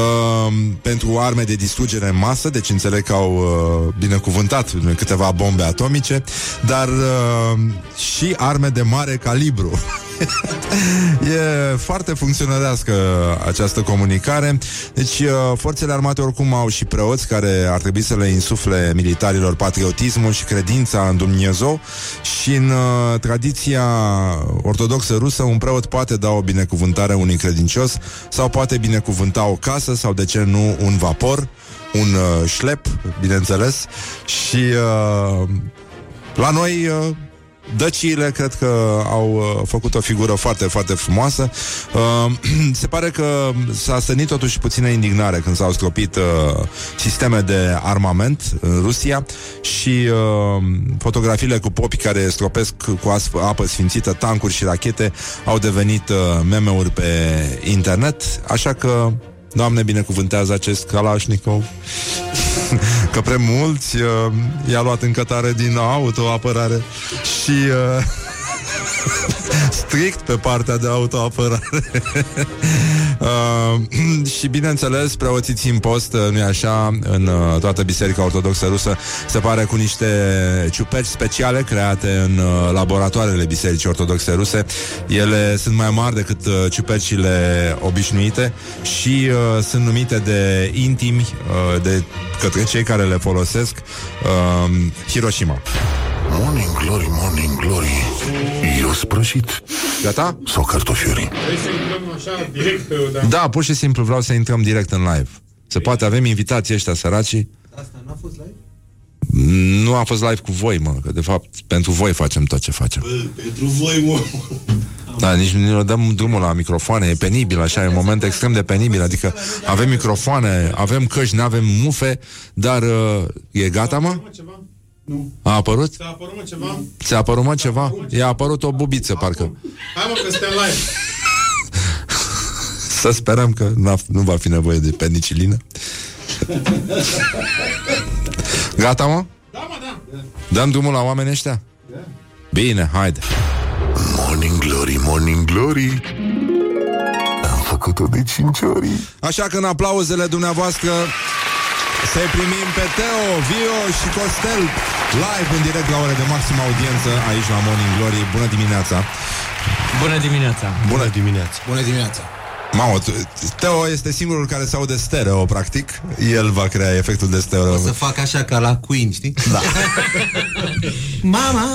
pentru arme de distrugere în masă, deci înțeleg că au uh, binecuvântat câteva bombe atomice, dar uh, și arme de mare calibru. e foarte funcționărească această comunicare. Deci, uh, forțele armate oricum au și preoți care ar trebui să le insufle militarilor patriotismul și credința în Dumnezeu și în uh, tradiția ortodoxă rusă un preot poate da o binecuvântare unui credincios sau poate binecuvânta o casă sau, de ce nu, un vapor un uh, șlep, bineînțeles, și uh, la noi uh, Dăciile cred că au uh, făcut o figură foarte, foarte frumoasă. Uh, se pare că s-a stănit totuși puțină indignare când s-au stropit uh, sisteme de armament în Rusia și uh, fotografiile cu popi care stropesc cu asp- apă sfințită tancuri și rachete au devenit uh, meme-uri pe internet, așa că Doamne, binecuvântează acest Kalashnikov. Că prea mulți uh, I-a luat în cătare din autoapărare. Și uh, Strict pe partea de autoapărare. Uh, Și bineînțeles Preoții țin post, uh, nu-i așa În uh, toată Biserica Ortodoxă Rusă. Se pare cu niște ciuperci speciale Create în uh, laboratoarele Bisericii Ortodoxe Ruse. Ele sunt mai mari decât uh, ciupercile obișnuite Și uh, sunt numite de intimi uh, De către cei care le folosesc uh, Hiroshima Morning Glory, Morning Glory Eu sprășit Gata? Sau cartofiorii Da, pur și simplu vreau să intrăm direct în live Se poate, avem invitații ăștia săracii Asta n-a fost live? Nu a fost live cu voi, mă Că de fapt pentru voi facem tot ce facem Bă, pentru voi, mă. Da, nici nu ne dăm drumul la microfoane E penibil, așa, e un moment extrem de penibil Adică avem microfoane, avem căști, nu avem mufe Dar uh, e gata, mă? Nu. A apărut? Ți-a apărut mă ceva? Ți-a apărut, mă, ceva? I-a apărut o bubiță, parcă Hai mă, că suntem live. Să sperăm că n-a, nu va fi nevoie de penicilină Gata, mă? Da, mă, da. Dăm drumul la oamenii ăștia? Bine, haide Morning Glory, Morning Glory Am făcut-o de cinci ori Așa că în aplauzele dumneavoastră să primim pe Teo, Vio și Costel live în direct la ore de maximă audiență aici la Morning Glory. Bună dimineața! Bună dimineața! Bună dimineața! Bună dimineața! Mamă, tu- Teo este singurul care se aude stereo, practic. El va crea efectul de stereo. O să fac așa ca la Queen, știi? Da. Mama!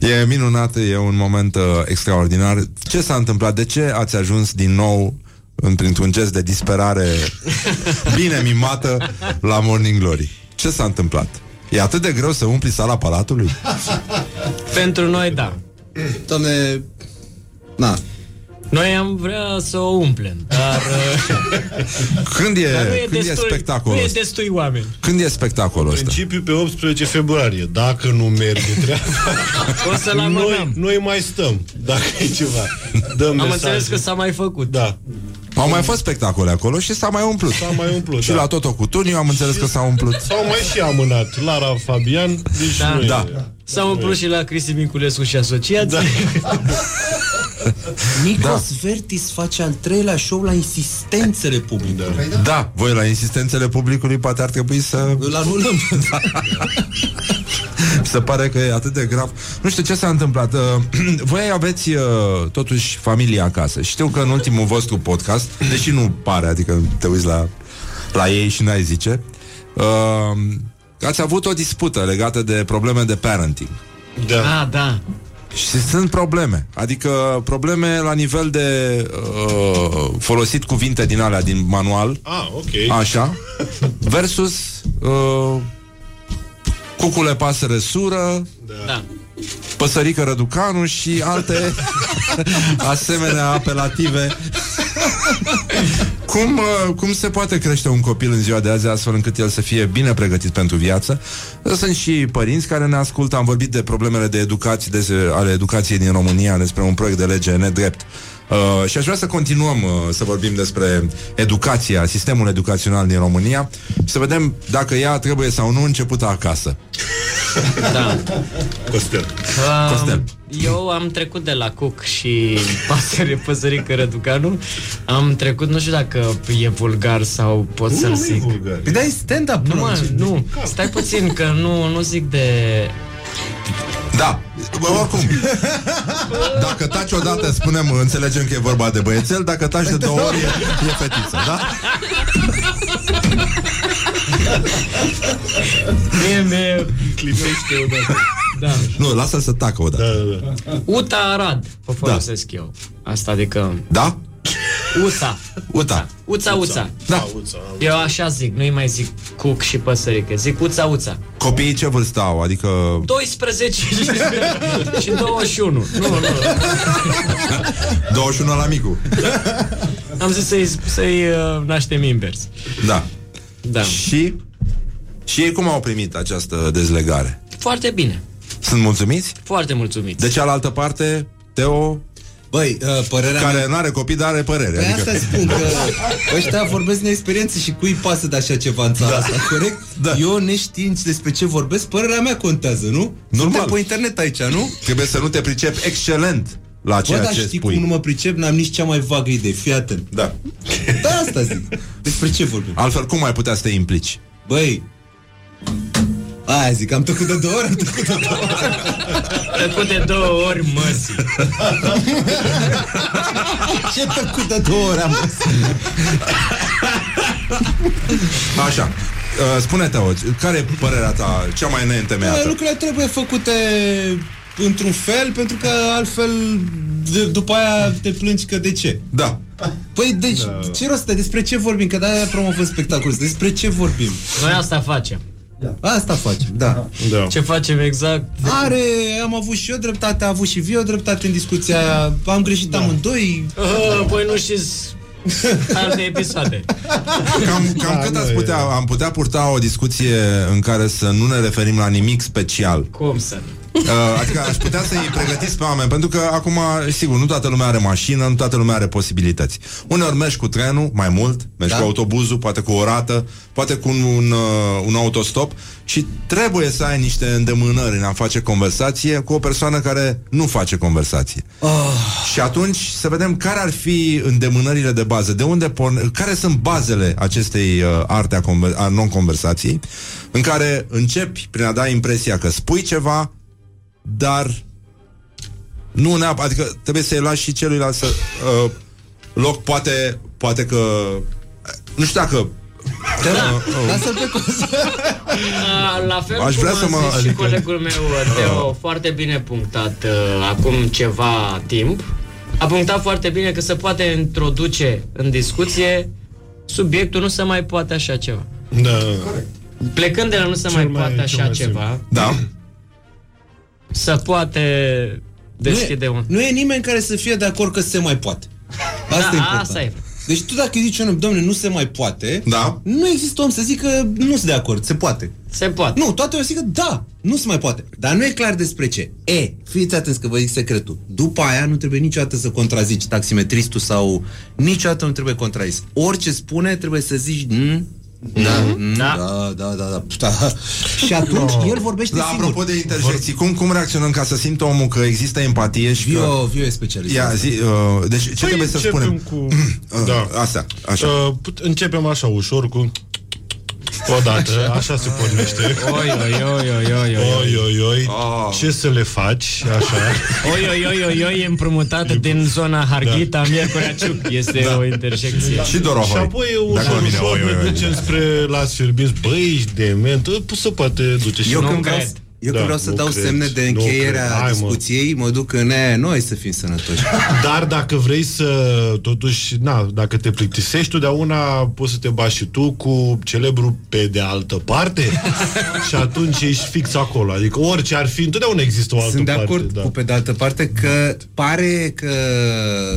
E minunat, e un moment uh, extraordinar. Ce s-a întâmplat? De ce ați ajuns din nou în, printr-un gest de disperare bine mimată la Morning Glory? Ce s-a întâmplat? E atât de greu să umpli sala palatului? Pentru noi, da. Doamne, na, Noi am vrea să o umplem, dar, Când e, dar nu, e când e destui, spectacolul nu e ăsta? destui oameni. Când e spectacolul ăsta? Principiu pe 18 februarie. Dacă nu merge treaba, O să-l noi, amânăm. noi mai stăm. Dacă e ceva, dăm Am mesaje. înțeles că s-a mai făcut. Da. Au mai fost spectacole acolo și s-a mai umplut. S-a mai umplut, Și da. la Toto cu Tuniu am înțeles că s-a umplut. S-au mai și amânat. Lara Fabian, deci Da. nu e. Da. S-a umplut și la Cristi Minculescu și asociații. Da. Nikos Da. Vertis face al treilea show la insistențele publicului. Da. Da, voi la insistențele publicului poate ar trebui să... Îl anulăm. Mi se pare că e atât de grav. Nu știu ce s-a întâmplat. Uh, Voi aveți uh, totuși familia acasă. Știu că în ultimul vostru podcast, deși nu pare, adică te uiți la, la ei și n-ai zice, uh, ați avut o dispută legată de probleme de parenting. Da. Ah, da. Și sunt probleme. Adică probleme la nivel de uh, folosit cuvinte din alea din manual. Ah, ok. Așa. Versus uh, cucule pasăre sură, Da. păsărică răducanu și alte asemenea apelative. Cum, uh, cum se poate crește un copil în ziua de azi astfel încât el să fie bine pregătit pentru viață? Sunt și părinți care ne ascultă. Am vorbit de problemele de educație, de, ale educației din România, despre un proiect de lege nedrept. Uh, și aș vrea să continuăm uh, să vorbim despre educația, sistemul educațional din România și să vedem dacă ea trebuie sau nu începută acasă. da. Costel. Costel. Eu am trecut de la Cuc și pasăre păsărică Răducanu Am trecut, nu știu dacă e vulgar sau pot să-l Nu, nu e zic vulgar. Păi dai stand-up. Nu, mă, nu, stai puțin că nu, nu zic de... Da, bă, oricum Dacă taci odată, spunem, înțelegem că e vorba de băiețel Dacă taci de două ori, e, e fetiță, da? Mie, mie clipește odată. Da. Nu, lasă să tacă odată Da, da, da. Uta Arad, o folosesc eu. Asta adică... Da? Uța. Uta Uța, uța. Da. Eu așa zic, nu-i mai zic cuc și păsărică, zic uța, uța. Copiii ce vârstă au? Adică 12 și, și 21. Nu, nu. 21 la micu Am zis să-i, să-i uh, naștem invers. Da Da. Și? Și ei cum au primit această dezlegare? Foarte bine. Sunt mulțumiți? Foarte mulțumiți. De cealaltă parte, Teo Băi, uh, părerea Care mea... n-are copii, dar are părere Păi adică... asta spun că ăștia vorbesc din experiență și cui pasă de așa ceva în țara Da. asta, corect? Da. Eu neștiind despre ce vorbesc, părerea mea contează, nu? Normal. Suntem pe internet aici, nu? Trebuie să nu te pricepi excelent la Bă, ceea dar ce știi spui cum nu mă pricep? N-am nici cea mai vagă idee, fii atent. Da. Da, asta zic. Despre ce vorbim? Altfel, cum ai putea să te implici? Băi, aia zic, am tăcut de două ori, am tăcut de două ori. Tăcut de două ori măsii. Ce tăcut de două ori am Așa Uh, Spune-te, care e părerea ta cea mai Bă, neîntemeiată? lucrurile trebuie făcute într-un fel, pentru că altfel de, după aia te plângi că de ce. Da. Păi, deci, da. ce rost, despre ce vorbim? Că de-aia promovăm spectacolul Despre ce vorbim? Noi asta facem. Asta facem, da. Da. Ce facem exact? Are, am avut și eu dreptate, a avut și Vio dreptate în discuția aia, am greșit da. amândoi. Uh, păi nu știți alte episoade. Cam, cam Da, cât nu ați e. putea, am putea purta o discuție în care să nu ne referim la nimic special. Cum să? Uh, adică aș putea să-i pregătiți pe oameni Pentru că acum, sigur, nu toată lumea are mașină Nu toată lumea are posibilități Uneori mergi cu trenul, mai mult Mergi Da. cu autobuzul, poate cu o rată Poate cu un, un, uh, un autostop Și trebuie să ai niște îndemânări În a face conversație cu o persoană Care nu face conversație Oh. Și atunci să vedem care ar fi îndemânările de bază De unde porne, Care sunt bazele acestei uh, arte a, conver- a non-conversației În care începi prin a da impresia că spui ceva dar nu neapărat, adică trebuie să-i lași și celuilalt să uh, loc, poate, poate că nu știu dacă Da, uh, lasă-l pe cum A, La fel Aș cum vrea a să mă- zis și adică- colegul meu, Teo, foarte bine punctat uh, acum ceva timp. A punctat foarte bine că se poate introduce în discuție subiectul nu se mai poate așa ceva. Da. Plecând de la nu se Cel mai, mai- poate cel așa mai ceva, da, se poate deschide nu, un... e, nu e nimeni care să fie de acord că se mai poate. Asta Da, e important. asta e. Deci tu dacă îi zici unul, domne, nu se mai poate, Da. nu există om să zică nu sunt de acord, se poate. Se poate. Nu, toate o să zică da, nu se mai poate. Dar nu e clar despre ce. E, fiți atenți că vă zic secretul. După aia nu trebuie niciodată să contrazici taximetristul sau niciodată nu trebuie contrazis. Orice spune trebuie să zici mm, da, mm, Da. da, da, da, da, da. Și atunci el vorbește la singur. apropo de interjecții, cum, cum reacționăm ca să simtă omul că există empatie și că... Vio, Vio e specialist. Ia, zi, uh, deci ce Păi trebuie să începem spunem? Cu... Uh, da. Asta, așa. Uh, put- începem așa ușor cu... Odată, așa se pornește. Oi, oi, oi, oi, oi, oi. Oi, oi, oi, Oh. ce să le faci, așa. Oi, oi, oi, oi, oi, e împrumutat din zona Harghita, Miercurea Ciuc. Este Da. o intersecție. Și Dorohoi. Și apoi Dacă ușor, la mine, ușor oi, oi, ne oi. ducem spre las fierbinți. Băi, ești dement. Ă, Se poate duce și Eu Nu când vreau, cred. Eu Da, când vreau să nu dau cred, semne de nu încheiere cred. a Hai, mă. discuției, mă duc în e, noi să fim sănătoși. Dar dacă vrei să, totuși, na, dacă te plictisești totdeauna, poți să te bași și tu cu celebru pe de altă parte și atunci ești fix acolo. Adică orice ar fi, întotdeauna există o altă Sunt de parte. acord da. cu pe de altă parte că pare că...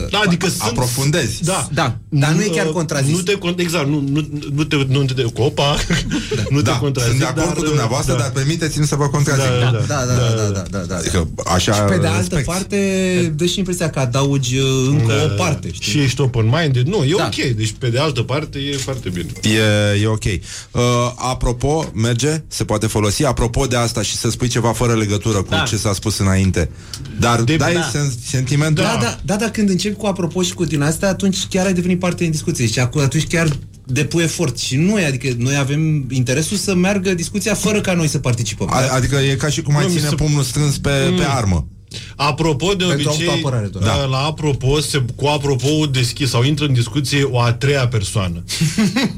Da, adică sunt, Aprofundezi. Da. Da, dar nu e chiar uh, contrazis. Nu te, con- exact, nu, nu, nu te, nu te, cu opa, nu te Da, contrazic, sunt de acord dar, cu dumneavoastră, da. dar permiteți-mi să vă contrazic. Da, Da, da, da, da, da, da, da. Adică așa Și pe de altă respect. parte, dă și impresia că adaugi uh, încă Da, o parte, știi? Și ești open-minded. Nu, e Da. ok. Deci, pe de altă parte, e foarte bine. E, e ok. Uh, apropo, merge? Se poate folosi? Apropo de asta și să spui ceva fără legătură cu Da. ce s-a spus înainte. Dar De- dai da. sen- sentimentul? Da, da, da, da, când începi cu apropo și cu din astea, atunci chiar ai devenit parte din discuție și acu- atunci chiar depui efort și noi, adică noi avem interesul să meargă discuția fără ca noi să participăm. A, adică e ca și cum ai Nu, mi ține se- pumnul strâns pe, pe armă. Apropo, de Pentru obicei, autoapărare doar. da. la apropo, se, cu apropo deschis sau intră în discuție o a treia persoană.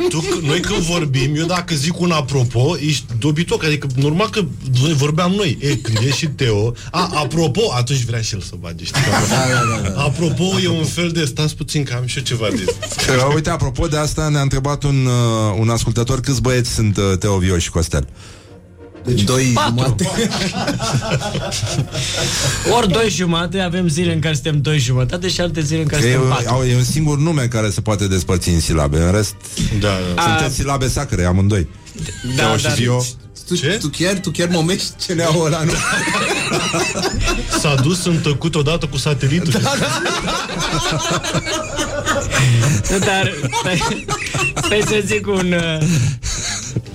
tu, c- noi când vorbim, eu dacă zic un apropo, ești dobitoc, adică normal că noi vorbeam noi. E, când e și Teo, a, apropo, atunci vrea și el să bage, știi? Da, da, da. Apropo, e un fel de, stați puțin că am și eu ceva de... Uh, Uite, apropo de asta, ne-a întrebat un, uh, un ascultător câți băieți sunt uh, Teo, Vio și Costel. Deci doi jumate. Ori doi jumate, avem zile în care suntem doi jumătate și alte zile în care Că e, suntem patru. au, e un singur nume care se poate despărți în silabe. În rest, da, da. sunteți silabe sacre, amândoi. Da, Teo și dar- Vio. Tu, Ce? tu chiar, tu chiar momești ce ne ăla, nu? S-a dus în tăcut odată cu satelitul. Da, Nu, Dar stai, stai să zic un uh,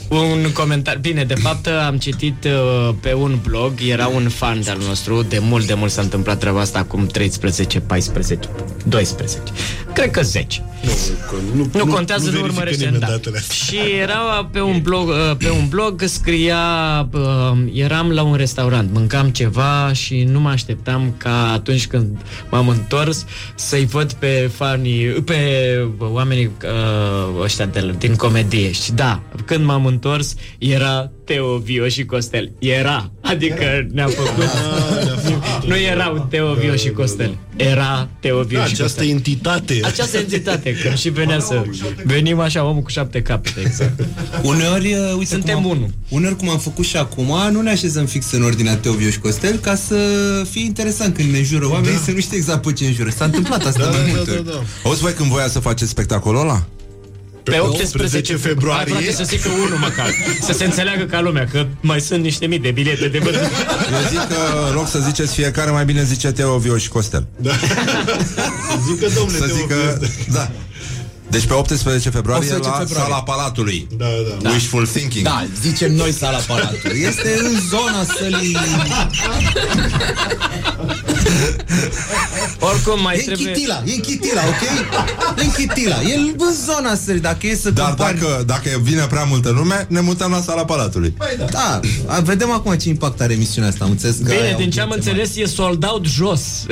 un comentariu. Bine, de fapt am citit uh, pe un blog, era un fan de-al nostru, de mult, de mult s-a întâmplat treaba asta acum 13, 14, 12. Cred că 10. Nu, Nu, contează, nu, verifică urmărește nimeni da. datele astea. Și era pe un blog, uh, pe un blog scria uh, eram la un restaurant, mâncam ceva și nu mă așteptam ca atunci când m-am întors să-i văd pe fanii, pe oamenii uh, ăștia de, din comedie. Și da, când m-am întors era Teo, Vio și Costel. Era, adică ne-a făcut nu erau Teo, Vio și Costel. Era Teo, Vio Da, și această Costel. entitate. Această entitate, că și venea să venim așa, omul cu șapte capete, exact. Uneori, uh, uite Suntem cum am, unul. Uneori, cum am făcut și acum, nu ne așezăm fix în ordinea Teo, Vio și Costel ca să fie interesant când ne înjură oamenii, da. să nu știe exact pe ce înjură. S-a întâmplat asta Da, mai da, multe da, ori. da. Auzi voi când voia să faceți spectacolul ăla? Pe 18 februarie. Hai, frate, să zică unul măcar. Să se înțeleagă ca lumea, că mai sunt niște mii de bilete de văzut. Eu zic că, în loc să ziceți fiecare, mai bine zice Teo, Vio și Costel. Da. Zică domnule Să Teo zică, da. Deci pe 18 februarie 18 la februarie. sala Palatului. Da, da. Wishful thinking. Da, zicem noi sala Palatului. Este în zona sălii... Oricum, mai E în trebuie... Chitila, e în Chitila, ok? E în Chitila, e în zona sălii, dacă e să Dar compari... dacă, dacă vine prea multă lume, ne mutăm la sala Palatului. Da, a, vedem acum ce impact are emisiunea asta, am înțeles că Bine, ai din ce am audiențe înțeles, e sold out jos.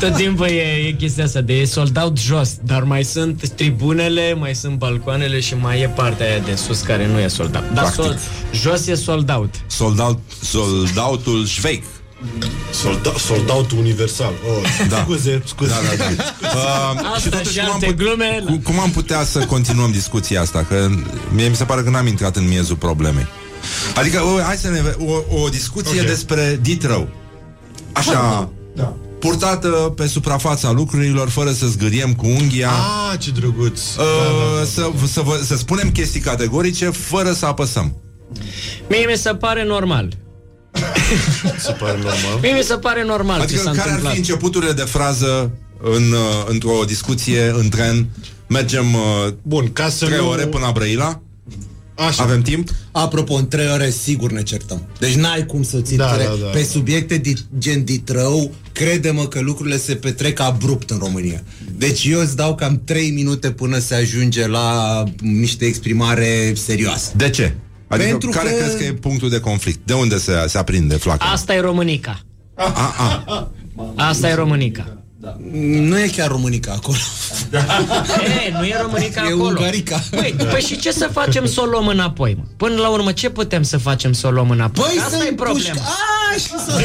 Tot timpul e, e chestia asta de e sold out jos, dar mai sunt tribunele, mai sunt balcoanele și mai e partea aia de sus care nu e sold out. Dar Practic. sold, jos e sold out. Sold out, sold out-ul șveic. Solda, soldatul universal. Oh, Da. Scuze, scuze. Da, da, da. Uh, Asta totuși, și cum am alte put- glume. Cu, cum am putea să continuăm discuția asta? Că mie mi se pare că n-am intrat în miezul problemei. Adică, o, hai să ne... O, o discuție Ok. okay. despre dit rău. Așa... Da. Purtată pe suprafața lucrurilor, fără să zgâriem cu unghia. Ah, ce drăguț. Uh, să, să, vă, să spunem chestii categorice fără să apăsăm. Mie mi se pare normal. Se pare normal. Mie mi se pare normal Adică ce s-a care ar întâmplat. fi începuturile de frază în, uh, într-o discuție în tren? Mergem uh, Bun, ca să trei nu... ore până la Brăila? Așa. Avem timp? Apropo, în trei ore sigur ne certăm. Deci n-ai cum să ții Da, trei. da, da. Pe subiecte di- gen ditrău, crede-mă că lucrurile se petrec abrupt în România. Deci eu îți dau cam 3 minute până se ajunge la niște exprimare serioase. De ce? Adică Pentru care că- crezi că e punctul de conflict? De unde se, se aprinde flacăra? Asta e Românica. A, a. Asta e Românica. Nu e chiar românica acolo. E, nu e Românica E acolo. Ungarica. Păi, păi și ce să facem să o luăm înapoi, mă? Până la urmă, ce putem să facem să o luăm înapoi? Păi Asta să e problema. împușcă- A, și să...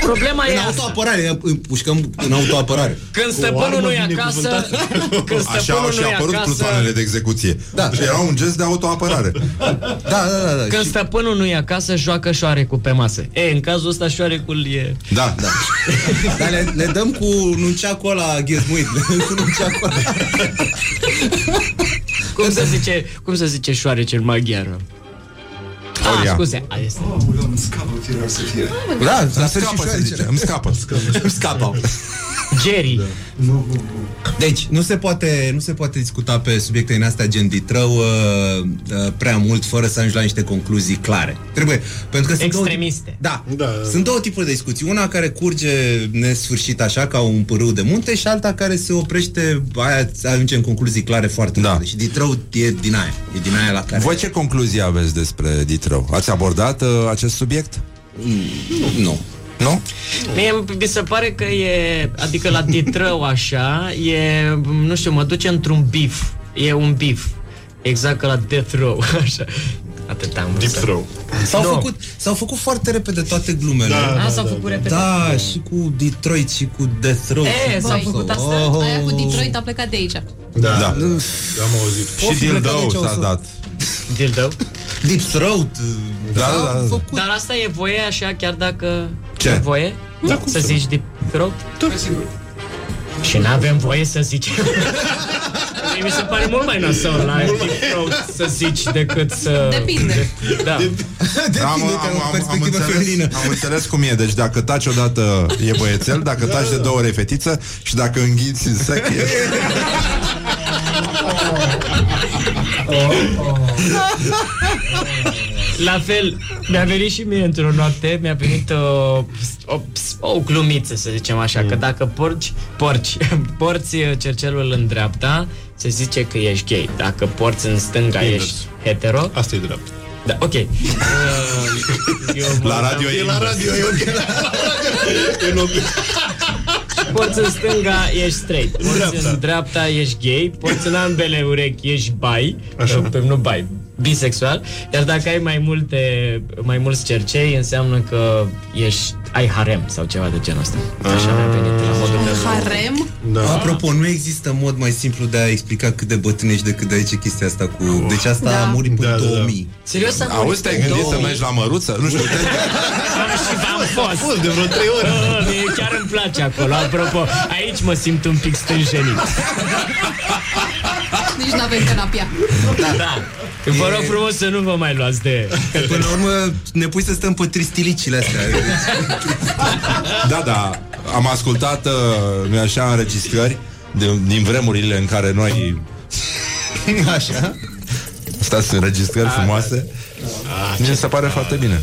Problema e În asta. autoapărare, împușcăm în autoapărare. Când Cu o stăpânul armă nu e acasă, binecuvântată. când Așa stăpânul au și nu e apărut acasă, plutoanele de execuție. Da. Și era un gest de autoapărare. Da, da, da. da. când Și- stăpânul nu e acasă, joacă șoarecul pe masă. E, în cazul ăsta șoarecul e... Da, da. Dar le, le dăm cu nunceacul ăla ghezmuit. Le dăm cu nunceacul ăla. Cum se zice, cum se zice șoarece în maghiară? Ah, Oria. scuze. a, este. Da, la Îmi fel și scapă, să șoarecele. zice. Îmi scapă. Îmi scapă. Jerry. Deci, nu se poate, nu se poate discuta pe subiecte în astea gen ditrău, uh, uh, uh, prea mult fără să ajungi la niște concluzii clare. Trebuie, pentru că sunt Extremiste. Două, da, da, sunt două tipuri de discuții. Una care curge nesfârșit așa ca un pârâu de munte și alta care se oprește, aia ajunge în concluzii clare foarte da. Și Ditrău e din aia. E din aia la care... Voi ce concluzie aveți despre Ditrău? Ați abordat uh, acest subiect? Nu. Nu. Nu? Mie mi se pare că e, adică la Ditrău așa, e, nu știu, mă duce într-un bif. E un bif. Exact ca la Death Row, așa. Atât am Deep throw. S-au, Nu. făcut, s-au făcut foarte repede toate glumele. Da, da, S-au da, făcut da. repede. Da, și cu Detroit și cu Death Row. E, și s-a cu- făcut asta. Oh, Aia cu Detroit a plecat de aici. Da, Da. am auzit. Și Dildău s-a dat. Dildău? Deep Throat. Da, da, da. Dar asta e voie așa, chiar dacă... Ce? E voie? Da, cum să să zici Deep Throat? Da, sigur. Și n-avem voie să zicem. Mie Mi se pare mult mai nasol la Deep Throat să zici decât să... Depinde. Da. am, am, am, am, înțeles, am înțeles cum e. Deci dacă taci odată e băiețel, dacă taci de două ori e fetiță și dacă înghiți în sec e... La fel, mi-a venit și mie într-o noapte, mi-a venit o, o, o glumiță, să zicem așa, Mm. că dacă porci, porci, porți cercelul în dreapta, se zice că ești gay. Dacă porți în stânga, Invers. ești hetero. Asta e drept. Da, ok. Uh, eu La mă- radio e La invers. radio e ok. E în ok. Porți în stânga, ești straight. Porți dreapta. în dreapta, ești gay. Porți în ambele urechi, ești bi. Așa. Uh, Nu bi, bisexual. Iar dacă ai mai multe, mai mulți cercei, înseamnă că ești, ai harem sau ceva de genul ăsta. Așa mi-a venit la modul meu. Harem? Da. Apropo, nu există mod mai simplu de a explica cât de bătrân ești decât de a zice chestia asta cu... Deci asta Da. a murit până Da, da, da. 2000. Serios, am Auzi, te-ai gândit să mergi la măruță? Nu știu, te... și am fost. fost de vreo trei ori. Uh, mie chiar îmi place acolo. Apropo, aici mă simt un pic stânjenit. Nici n-avem canapia. Da. Vă rog frumos să nu vă mai luați de... Până la urmă ne pui să stăm pe tristilicile astea. Da, da, am ascultat, uh, nu așa, înregistrări de, din vremurile în care noi... Așa? Astea sunt înregistrări frumoase. Mi se pare foarte bine.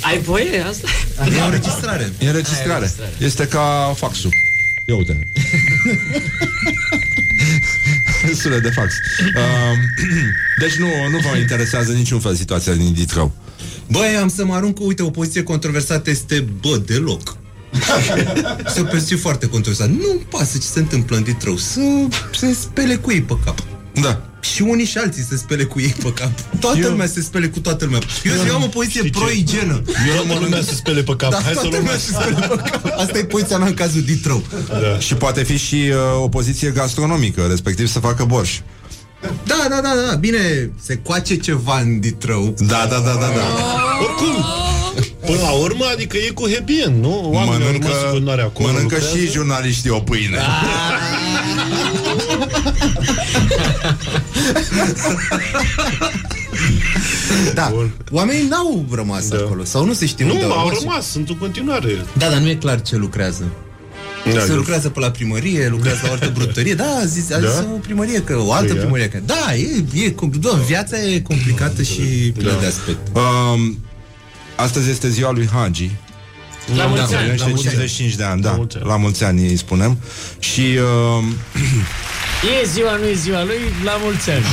Ai voie asta? E o înregistrare. E înregistrare. Este ca faxul. Ia uite. Sunet de fax. Um, deci nu, nu vă interesează niciun fel situația din Ditrău. Băi, am să mă arunc cu, uite, o poziție controversată este, bă, deloc. Este o poziție foarte controversată. Nu-mi pasă ce se întâmplă în Ditrău. Să se spele cu ei pe cap. Da. Și unii și alții se spele cu ei pe cap. Toată Eu- lumea se spele cu toată lumea. Eu, eu am o poziție Știi ce? pro-igienă. Eu mă lumea să spele pe cap. Da, Hai să toată luăm lumea se spele pe cap. Asta e poziția mea în cazul Ditrău. Da. Și poate fi și uh, o poziție gastronomică, respectiv să facă borș. Da, da, da, da, bine, se coace ceva în Ditrău. Da, da, da, da, da. Oricum, până la urmă, adică e cu happy end, nu? Oamenii au rămas în continuare acolo. mănâncă lucrează. și jurnaliștii o pâine. Da, oamenii n-au rămas Da. acolo, sau nu se știe unde Nu, au rămas. rămas, sunt în continuare. Da, dar nu e clar ce lucrează. Da, se eu- lucrează pe la primărie, lucrează la o altă brutărie. Da, a zis, a zis Da? o primărie, că o altă Păi, primărie. Că, da, e, e, compl- da, viața e complicată și plină Da. de aspect. Um, astăzi este ziua lui Hagi. La mulți Da, ani. împlinește la mulți ani. 55 de ani, La da. mulți ani. La mulți ani îi spunem. Și um, E ziua, nu e ziua lui, la mulți ani.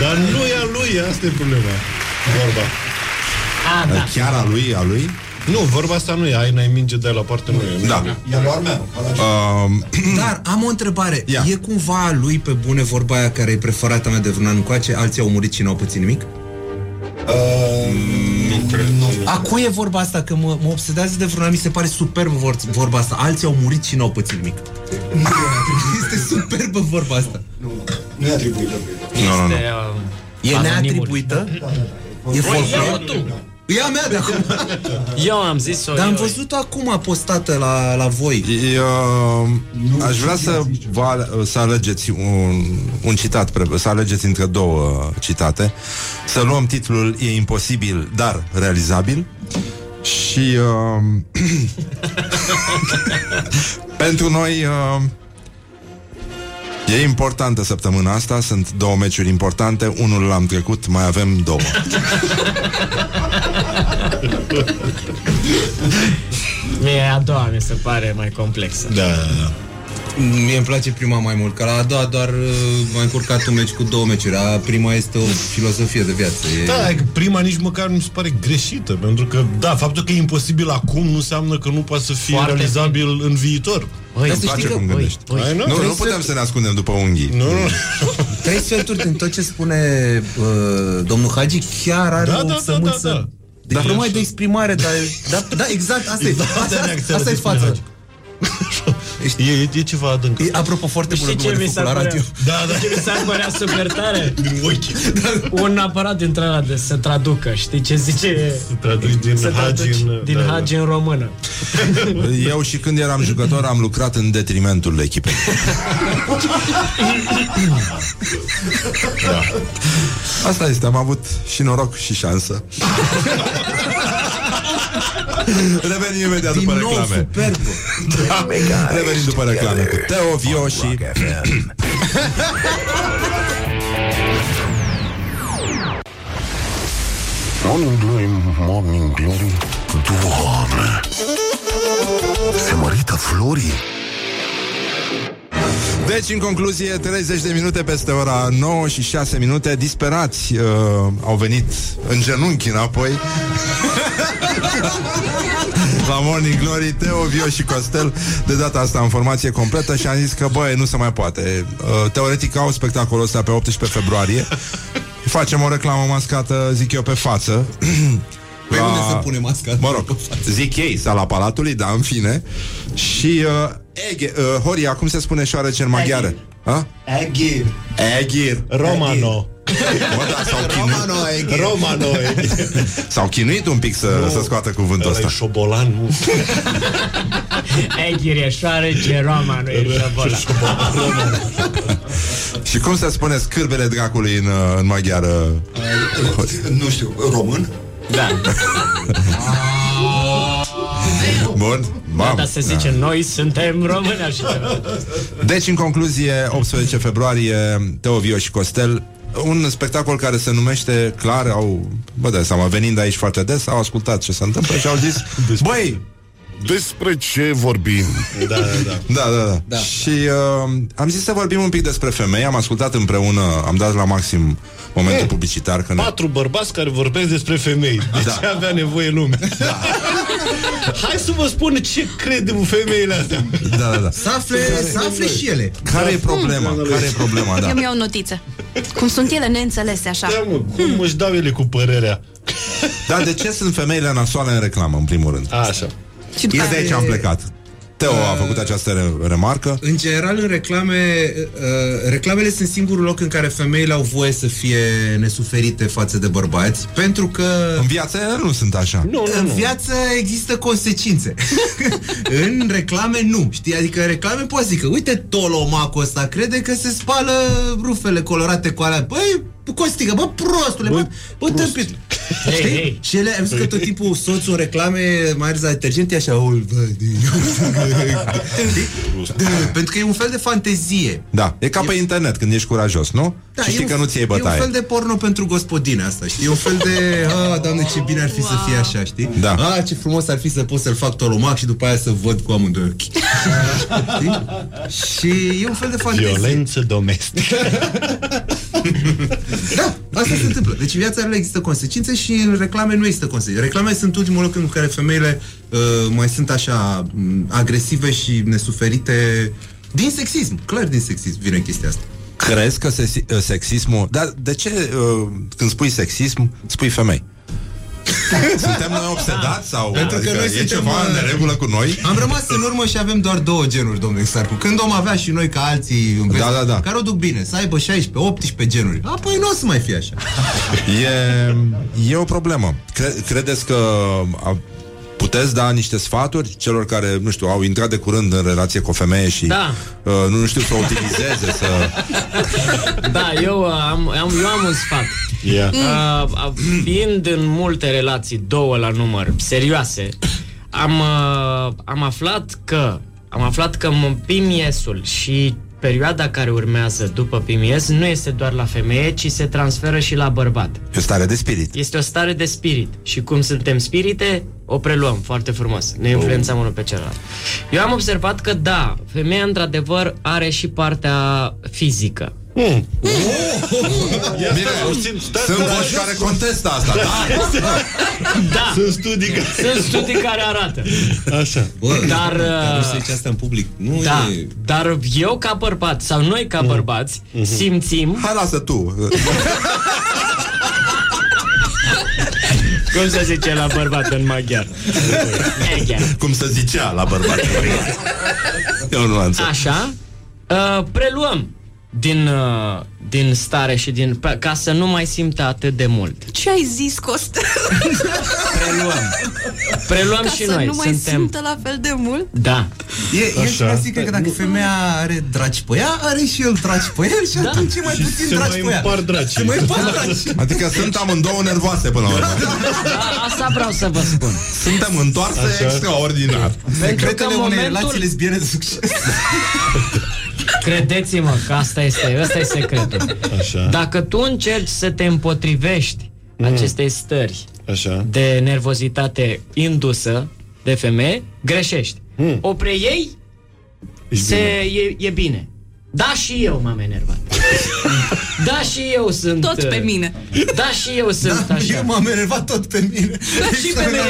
Dar nu e a lui, asta e problema. Vorba. A, da. chiar a lui, a lui, Nu, vorba asta nu e, ai n-ai minge de la parte, nu e. da. E lui Armeanu. Um, Dar am o întrebare. Ia. E cumva a lui pe bune vorba aia care e preferata mea de vreun an încoace, alții au murit și n-au pățit nimic? Nu cred. A cui e vorba asta? Că mă, mă obsedează de vreun an, mi se pare superbă vor, vorba asta. Alții au murit și n-au pățit nimic. este superbă vorba asta. Nu e atribuită. nu, nu, nu. De, uh, E anonimuri. neatribuită? E folclor? E a mea de acum. Eu am zis-o. Dar am eu- văzut-o acum postată la, la voi. Uh, aș vrea să, vă, să alegeți un, un citat, pre- să alegeți între două citate, să luăm titlul E imposibil, dar realizabil și uh, pentru noi uh, E importantă săptămâna asta, sunt două meciuri importante, unul l-am trecut, mai avem două. Mie a doua mi se pare mai complexă. Da, da, da. Mie îmi place prima mai mult, că la a doua doar uh, m-a încurcat un meci cu două meciuri. A prima este o filozofie de viață. E... Da, e că prima nici măcar nu mi se pare greșită, pentru că, da, faptul că e imposibil acum nu înseamnă că nu poate să fie Foarte realizabil în viitor. Băi, Îmi place cum gândești. Ai, nu? Nu, nu Trei putem sferturi- să ne ascundem după unghii. Nu, nu. Trei sferturi din tot ce spune uh, domnul Hagi chiar are Da, o da, da, sămânță. da, da. Deci Da. numai de exprimare, dar... Da, da exact, asta e. Exact de Asta, reacția asta e de spune fața. Hagi. E, e ceva adânc. E, apropo, foarte bună Știi ce glumă de mi făcut s-ar la radio. părea? Da, da. Ce mi s-ar părea super tare? Din ochi. Un aparat dintre ăla de să traducă, știi ce zice? Să traduci din Să Hagi traduci în... din da, Hagi în română. Eu și când eram jucător am lucrat în detrimentul echipei. Da. Asta este, am avut și noroc și șansă. Revenim imediat Din după nou, reclame. superb. Da. Revenim după reclame cu Teo, Vio și... Morning Glory, Morning Glory Doamne Se mărită florii Deci, în concluzie, 30 de minute peste ora 9 și 6 minute, disperați, uh, au venit în genunchi înapoi. La Morning Glory, Teo, Vio și Costel. De data asta în formație completă Și am zis că, băi, nu se mai poate. Uh, Teoretic au spectacolul ăsta pe 18 februarie. Facem o reclamă mascată, zic eu, pe față. Pe unde să punem masca? Mă rog, zic ei, sala Palatului, da, în fine. Și uh, Eghe, uh, Horia, cum se spune șoarece în maghiară? Ha? Agir. Egir Romano. Bă, da, s-au chinuit, Romano, Eghi. Romano. s-au chinuit un pic să, să scoată cuvântul Ăla e ăsta șobolan, nu? Eghirie, șoarece, Roma, nu e șobola. Și cum se spune scârbele dracului în, uh, în maghiară? Nu știu, român? Da, Bun, da, mam, dar se zice, noi suntem români, așa. Deci, în concluzie, 18 februarie, Teo Vio și Costel, un spectacol care se numește clar, au, bă, de seama, venind aici foarte des, au ascultat ce se întâmplă și au zis, băi, Despre ce vorbim? Da, da, da. Da, da, da. da și uh, am zis să vorbim un pic despre femei, am ascultat împreună, am dat la maxim momentul Eh, publicitar. Că ne... Patru bărbați care vorbesc despre femei. De Da. ce avea nevoie lumea? Da. Hai să vă spun ce cred în femeile astea. Da, da, da. Să afle, să afle și ele. Care e problema? Care e problema, da? Eu mi-au notițe. Cum sunt ele neînțelese așa. Da, mă, cum își dau ele cu părerea? Dar de ce sunt femeile nasoale în reclamă, în primul rând? Așa. Și Eu de aici am plecat. Teo a făcut această re- remarcă. În general, în reclame, uh, reclamele sunt singurul loc în care femeile au voie să fie nesuferite față de bărbați, pentru că În viață ele nu sunt așa. Nu, nu, în nu. viață există consecințe. în reclame nu, știi? Adică în reclame poți zică, uite tolomacul ăsta, crede că se spală rufele colorate cu alea. Băi, Costică, bă, prostule, bă, bă, tâmpit. Hei, Știi? hei. Și ele, am zis că tot timpul soțul în reclame, mai ales la detergent, e așa, "Ul, bă, din- Știi? Pentru că e un fel de fantezie. Da, e ca pe internet când ești curajos, nu? Da, și știi e un- că nu ți iei E un bătaie. fel de porno pentru gospodine asta, știi? E un fel de, a, doamne, ce bine ar fi să fie așa, știi? Da. A, ce frumos ar fi să pot să-l fac tolomac și după aia să văd cu amândoi ochi. știi? Și e un fel de fantezie. Violență domestică. Da, asta se întâmplă. Deci în viața reală există consecințe și în reclame nu există consecințe. Reclame sunt ultimul loc în care femeile uh, mai sunt așa m, agresive și nesuferite din sexism. Clar din sexism vine chestia asta. Crezi că se, sexismul... Dar de ce uh, când spui sexism, spui femei? suntem noi obsedați sau Pentru că adică noi e suntem, ceva uh, în neregulă cu noi? Am rămas în urmă și avem doar două genuri, domnule Sarcu. Când om avea și noi ca alții în vest, Da, da, da. care o duc bine, să aibă 16, 18 genuri. Apoi nu o să mai fie așa. E, e o problemă. Cre- credeți că a, puteți da niște sfaturi celor care, nu știu, au intrat de curând în relație cu o femeie și Da. uh, nu știu să o utilizeze, să... Da, eu uh, am, am, eu am un sfat. Yeah. Uh, uh, fiind în multe relații, două la număr, serioase, am, uh, am aflat că am aflat că mă împing iesul și perioada care urmează după PMS nu este doar la femeie, ci se transferă și la bărbat. E o stare de spirit. Este o stare de spirit și cum suntem spirite, o preluăm foarte frumos. Ne influențăm unul pe celălalt. Eu am observat că da, femeia într-adevăr are și partea fizică. Mm. Bine, sunt voci care contestă asta, da? Da. Sunt studii care... Sunt studii care arată. Așa. Bă, Dar, dar nu uh, se zice asta în public. Nu Da, e... dar eu ca bărbat sau noi ca bărbați simțim Hai, lasă tu. Cum se zice la bărbat în maghiar? Maghiar. Cum se zicea la bărbat. E o nuanță. Așa, uh, preluăm din, uh, din stare și din... pe- ca să nu mai simtă atât de mult. Ce ai zis, Costel? Preluăm. Preluăm Ca și să noi. nu mai Suntem... simtă la fel de mult? Da. E, e Așa. clasică că dacă femeia are dragi pe ea, are și el dragi pe el și Da. atunci e mai Și puțin se dragi mai pe ea. împart dracii. Se mai împart dragi. Adică sunt amândouă nervoase până la urmă. da, asta vreau să vă spun. Suntem întoarse Așa. extraordinar. Pentru că Secretele în unei momentul... relații lesbiene de succes. Credeți-mă că asta este, ăsta e secretul. Așa. Dacă tu încerci să te împotrivești acestei stări Așa. de nervozitate indusă de femeie, greșești. Mm. O preiei, Ești se, bine. e, e bine. Da, și eu m-am enervat. Da, și eu sunt... Tot pe uh, mine. Da, și eu sunt Da, așa. eu m-am enervat tot pe mine. și pe mine.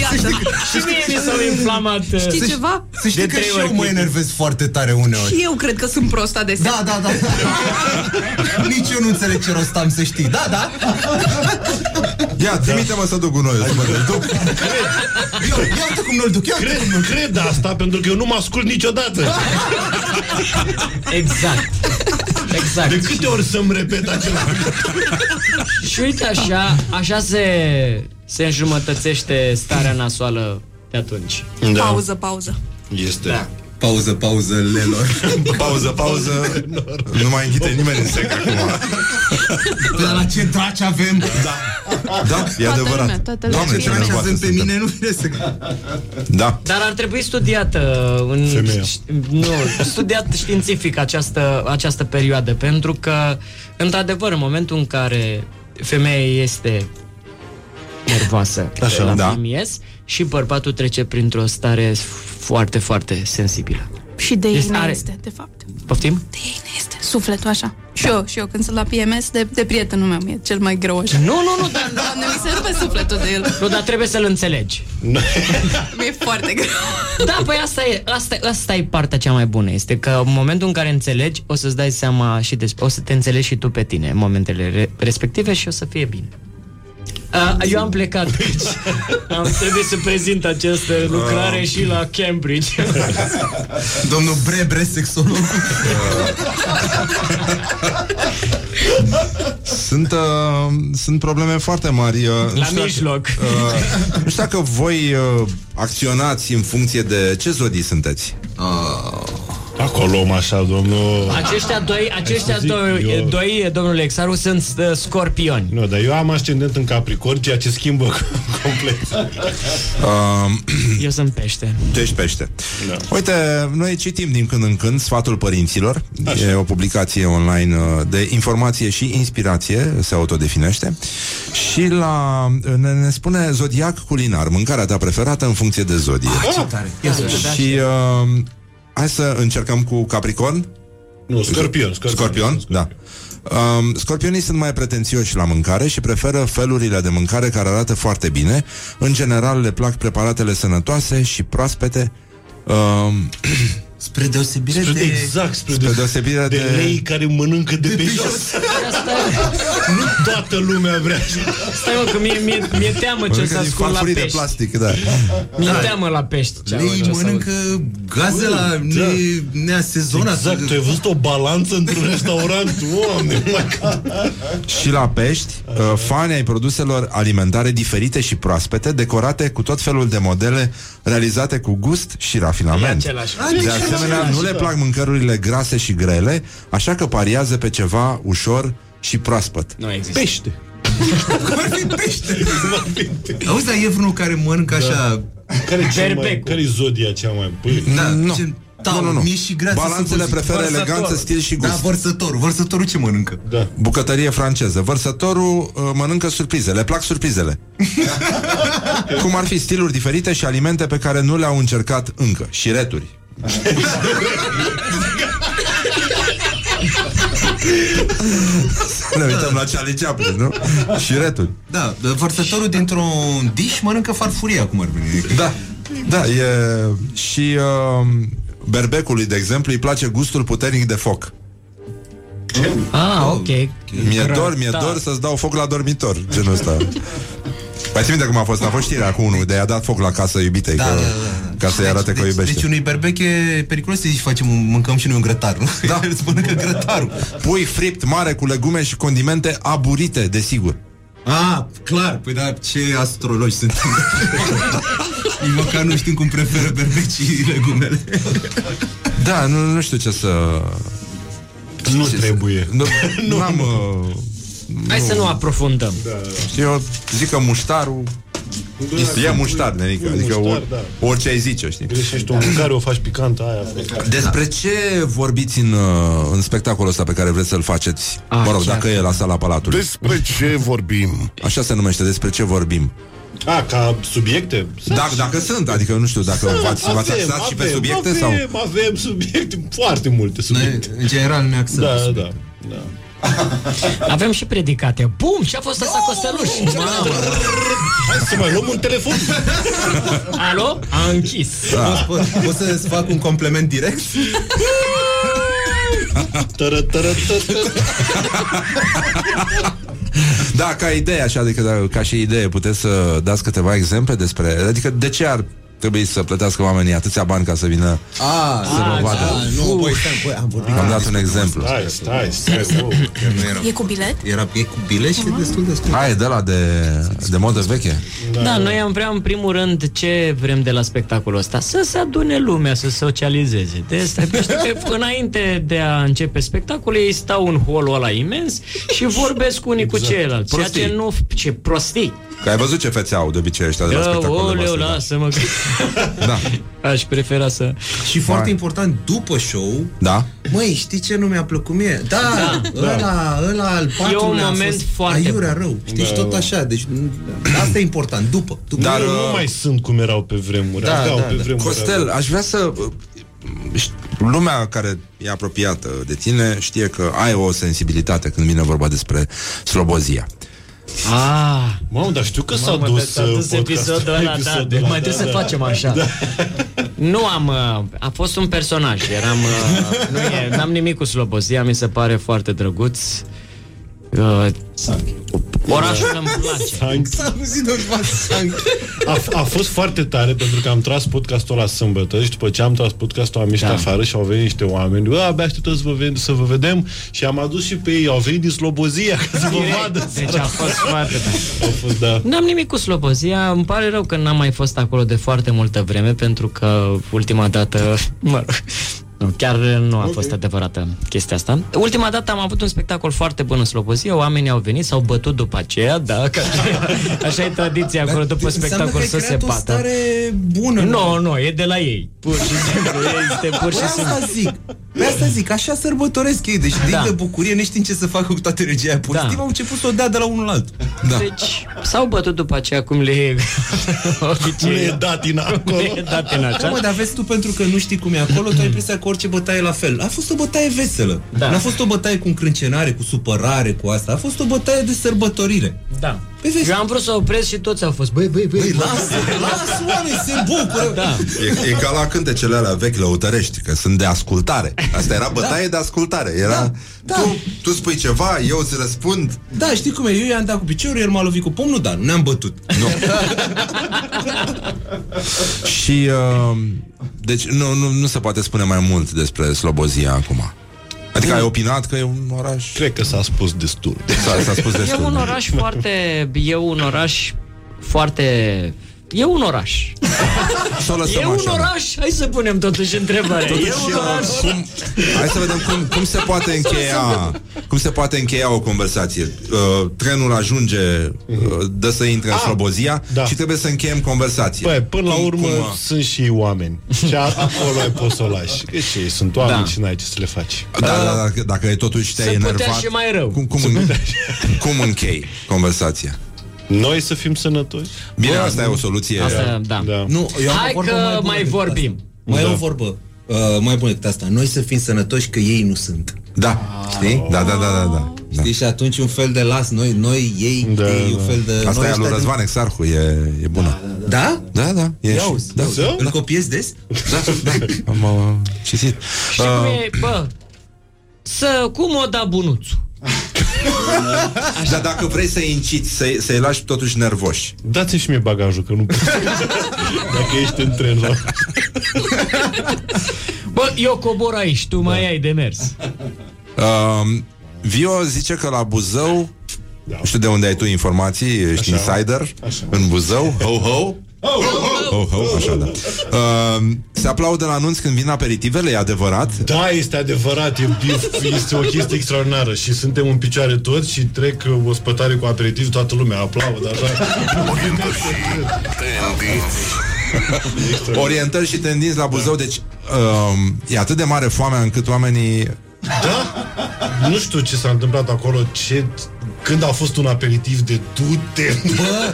Iată. și mie mi s-au inflamat. uh, Știi ceva? Să știi De că trei și ori eu mă chestii. enervez foarte tare uneori. Și eu cred că sunt prost adesea. Da, da, da. Nici eu nu înțeleg ce rost am să știi. Da, da. Ia, trimite-mă să duc gunoiul. Să mă duc. Eu, ia uite cum nu-l duc, ia uite Cred, cum nu-l duc. cred asta pentru că eu nu mă ascult niciodată. Exact. Exact. De câte ori să-mi repet acela? Și uite așa, așa se, se înjumătățește starea nasoală de atunci. Da. Pauză, pauză. Este. Da. Pauză, pauză, lelor. Pauză, pauză. Nu mai înghite nimeni în sec acum. Dar la ce draci avem? Da, da e Toată adevărat. lumea, toată lumea. Doamne, Ce ce draci nervoase avem pe suntem. mine, nu vine să... Da. Dar ar trebui studiată în, Femeia. nu, studiat științific această, această perioadă, pentru că, într-adevăr, în momentul în care femeia este nervoasă Așa, la da. PMS și bărbatul trece printr-o stare foarte, foarte sensibilă. Și de ei Este- ne are- este, de fapt. Poftim? De ei ne este. Sufletul așa. Și eu, și eu, când sunt la PMS, de, de prietenul meu, mi-e cel mai greu așa. Nu, nu, nu, dar, Doamne, mi se rupe sufletul de el. nu, dar trebuie să-l înțelegi. Mi-e foarte greu. Da, păi asta e, asta, asta e partea cea mai bună. Este că în momentul în care înțelegi, o să-ți dai seama și despre, o să te înțelegi și tu pe tine în momentele re- respective și o să fie bine. A, eu am plecat. am trebuit să prezint această lucrare și la Cambridge. Domnul Brebre, sexolog. Sunt, uh, sunt probleme foarte mari. Uh, nu la știu dacă- mijloc. Uh, nu știu dacă voi uh, acționați în funcție de ce zodii sunteți. Acolo om așa, domnul... Aceștia doi, aceștia Hai să zic, doi, eu- doi, domnul Exaru, sunt uh, scorpioni. Nu, dar eu am ascendent în Capricorn, ceea ce schimbă complet. Uh, Eu sunt pește. tu ești pește. Da. Uite, noi citim din când în când Sfatul Părinților. Așa. E o publicație online uh, de informație și inspirație, se autodefinește. Și la ne, ne spune zodiac culinar, mâncarea ta preferată în funcție de zodie. Ce tare. și uh, hai să încercăm cu Capricorn. Nu, scorpion, scorpion. Scorpion, da. Um, scorpionii sunt mai pretențioși la mâncare și preferă felurile de mâncare care arată foarte bine. În general le plac preparatele sănătoase și proaspete. Um, Spre deosebire Spre, de... exact, spre, spre de, deosebire de, de... lei care mănâncă de, pe jos. nu toată lumea vrea așa. Stai mă, că mie, mie, mie teamă ce Mănâncă să din ascult la farfurii de pești. plastic, da. Mi-e teamă la pești. ce Lei ce să mănâncă gaze la ne, neasezonat. Exact, tu ai văzut o balanță într-un restaurant? Oamne, mai Și la pești, uh, fani ai produselor alimentare diferite și proaspete, decorate cu tot felul de modele realizate cu gust și rafinament. E același. De asemenea, nu le plac mâncărurile grase și grele, așa că pariază pe ceva ușor și proaspăt. Nu există. Pește. Cum ar fi pește? Auzi, dar e vreunul care mănâncă așa... Care e cel mai, Berbecul. care e zodia cea mai... Păi, Da, Nu. ce- tau, nu, nu, nu. mici și grease Balanțele să vă zic. preferă Vărsătorul. eleganță, stil și gust. Da, vărsătorul. Vărsătorul ce mănâncă? Da. Bucătărie franceză. Vărsătorul uh, mănâncă surprize. Le plac surprizele. Cum ar fi stiluri diferite și alimente pe care nu le-au încercat încă. Și returi. Ne uităm la Charlie Chaplin, nu? Și returi. Da, vărsătorul dintr-un dish mănâncă farfuria, cum ar veni. Da, da, e... Și uh, berbecului, de exemplu, îi place gustul puternic de foc. Ah, ok. Mi-e dor, mi-e Da. dor să-ți dau foc la dormitor, genul ăsta. Mai ții minte cum a fost? A fost știrea cu unul de i-a dat foc la casă iubitei Da, că, da, da, ca să-i arate că o deci, iubește. deci unui berbec e periculos să zici facem, un- mâncăm și noi un grătar, nu? Da. Îți mănâncă grătarul. Pui fript mare cu legume și condimente aburite, desigur. Ah, clar, păi da, ce astrologi sunt. Nici măcar nu știm cum preferă berbecii legumele. Da, nu, nu știu ce să... Nu trebuie. Nu, nu am... Uh, Hai să nu aprofundăm. știu, eu zic că muștarul Da, E muștar, nenică, E adică muștar, or, da. orice ai zice, știi Greșești o mâncare, o faci picantă aia. Despre ce vorbiți în, uh, în spectacolul ăsta pe care vreți să-l faceți? Ah, mă rog, chiar. dacă e la sala Palatului. Despre ce vorbim? Așa se numește, despre ce vorbim. A, ca subiecte? Dacă, dacă sunt, adică nu știu, dacă v-ați, v-ați Avem, axat și pe avem, subiecte avem, sau... Avem subiecte, foarte multe subiecte. Noi, în general, ne axăm pe Da, subiecte. da, da. Avem și predicate. Bum! Ce a fost asta, Costeluș? Mamă! Hai să mai luăm un telefon. Alo? A închis. Da. Poți, poți, poți să-ți fac un compliment direct? Tără, tără, tără. Da, ca idee, așa, adică da, ca și idee, puteți să dați câteva exemple despre... Adică de ce ar trebui să plătească oamenii atâția bani ca să vină Ah, să vă vadă? nu, băi, stai, băi, am vorbit. Am dat un exemplu. Stai, stai, stai. stai. Nu era, E cu bilet? era e cu bilet și e destul de scump. A, e de la de, de modă veche? Da, noi am vrea în primul rând ce vrem de la spectacolul ăsta? Să se adune lumea, să socializeze. De asta, știi că înainte de a începe spectacolul, ei stau în holul ăla imens și vorbesc unii cu ceilalți. Ceea Prostii. ce nu... Ce prostii. Că ai văzut ce fețe au de obicei ăștia de la Da, spectacolele oleu, voastre, da. lasă-mă că... Da. Aș prefera să... Și foarte Mai. important, după show, Da? Măi, știi ce nu mi-a plăcut mie? Da, Da. da ăla, ăla al patrulea un a moment fost foarte aiurea rău. Știi, și tot așa. Deci asta e important, după. după. Dar, Dar uh, nu mai sunt cum erau pe vremuri. Da, Aveau da, pe da. vremuri. Costel, aș vrea să... ști, Lumea care e apropiată de tine știe că ai o sensibilitate când vine vorba despre slobozia. Ah, Mamă, dar știu că s-a Mamă, dus, s-a dus uh, episodul ăla, da, episodul de, ăla, mai da, trebuie să da. facem așa. Nu am, uh, a fost un personaj, eram, uh, nu e, n-am nimic cu slobozia, mi se pare foarte drăguț. Uh, orașul îmi place. S-a auzit undeva sang. A, a fost foarte tare pentru că am tras podcastul la sâmbătă și după ce am tras podcastul am ieșit Da. afară și au venit niște oameni Bă, abia așteptăm să vă, ved- să vă vedem și am adus și pe ei, au venit din Slobozia ca să vă vadă Deci a fost foarte tare. Au fost, da N-am nimic cu slobozia, îmi pare rău că n-am mai fost acolo de foarte multă vreme, pentru că ultima dată, mă rog, nu, chiar nu a fost adevărată chestia asta. Ultima dată am avut un spectacol foarte bun în Slobozia, oamenii au venit, s-au bătut după aceea, da, că așa, așa e tradiția acolo, după Înseamnă spectacol că să ai se creat o bată. stare bună. Nu, nu, e de la ei. Pur și simplu, este pur și Păi simplu. asta zic. Pe asta zic, așa sărbătoresc ei. Deci Da. da. de bucurie, neștiind ce să facă cu toată regia aia pozitivă, Da. au început să o dea de la unul la altul. Da. Deci, s-au bătut după aceea cum le e obicei. Nu e datina acolo. Nu e datina, Da, așa? mă, dar vezi tu, pentru că nu știi cum e acolo, tu ai impresia că orice bătaie e la fel. A fost o bătaie veselă. Da. N-a fost o bătaie cu încrâncenare, cu supărare, cu asta. A fost o bătaie de sărbătorire. Da. Păi vezi, Eu am vrut să opresc și toți au fost, băi, băi, băi, Băi, băi. lasă, lasă oameni, se bucură. Da. E, e ca la cântecele alea vechi lăutărești, că sunt de ascultare. Asta era bătaie de ascultare. Era, Da, da. Tu, tu spui ceva, eu îți răspund. Da, știi cum e? Eu i-am dat cu piciorul, el m-a lovit cu pumnul, dar nu ne-am bătut. Nu. Și, uh, deci, nu, nu, nu se poate spune mai mult despre Slobozia acum. Adică ai opinat că e un oraș... Cred că s-a spus destul S-a, s-a spus E destul. un oraș foarte, e un oraș foarte E un oraș. Să o lăsăm E un așa, da. oraș? Hai să punem totuși întrebarea. Totuși, e un uh, oraș? cum, hai să vedem cum, cum se poate încheia cum se poate încheia o conversație. Uh, trenul ajunge, uh, dă să intre în Ah, Slobozia da. și trebuie să încheiem conversația. Băi, până la Cum- urmă cum, uh, sunt și ei oameni. Și a- acolo ai poți să o lași. Că și ei sunt oameni Da. și n-ai ce să le faci. Da, da, dacă, dacă totuși te-ai Se putea enervat și mai rău. Cum, cum, în, cum închei conversația? Noi să fim sănătoși. Bine, asta e o soluție Asta, da. da. Nu, eu am Hai o vorbă că mai bună mai decât vorbim. Asta. Mai Da. e o vorbă uh, mai bună decât asta. Noi să fim sănătoși că ei nu sunt. Da, știi? Da, da, da, da, da. Știi? Și atunci un fel de las noi, noi, ei, Da, ei, da. un fel de... Asta noi e al lui ăștia Răzvan Exarhu, e, e bună. Da? Da, da. E Ia și, auzi, da, da, Îl copiezi des? da, da. Am uh, citit. Și cum Uh, e, bă, să, cum o da bunuțul? dar dacă vrei să-i inciți, să-i, să-i lași totuși nervoși. Dați și mie bagajul, că nu pot. Dacă ești în tren la... Bă, eu cobor aici, tu mai ai de mers. Uh, Vio zice că la Buzău Da. Nu știu de unde ai tu informații, ești Așa. insider Așa. În Buzău, ho, ho Ho, ho, așa da uh, Se aplaudă la anunț când vin aperitivele, e adevărat? Da, este adevărat, e, e, este o chestie extraordinară și suntem în picioare toți și trec uh, ospătare cu aperitiv, toată lumea aplaudă, așa. Orientări și tendinți la Buzău Deci uh, e atât de mare foamea încât oamenii Da? Nu știu ce s-a întâmplat acolo, ce... Când a fost un aperitiv de du-te Bă,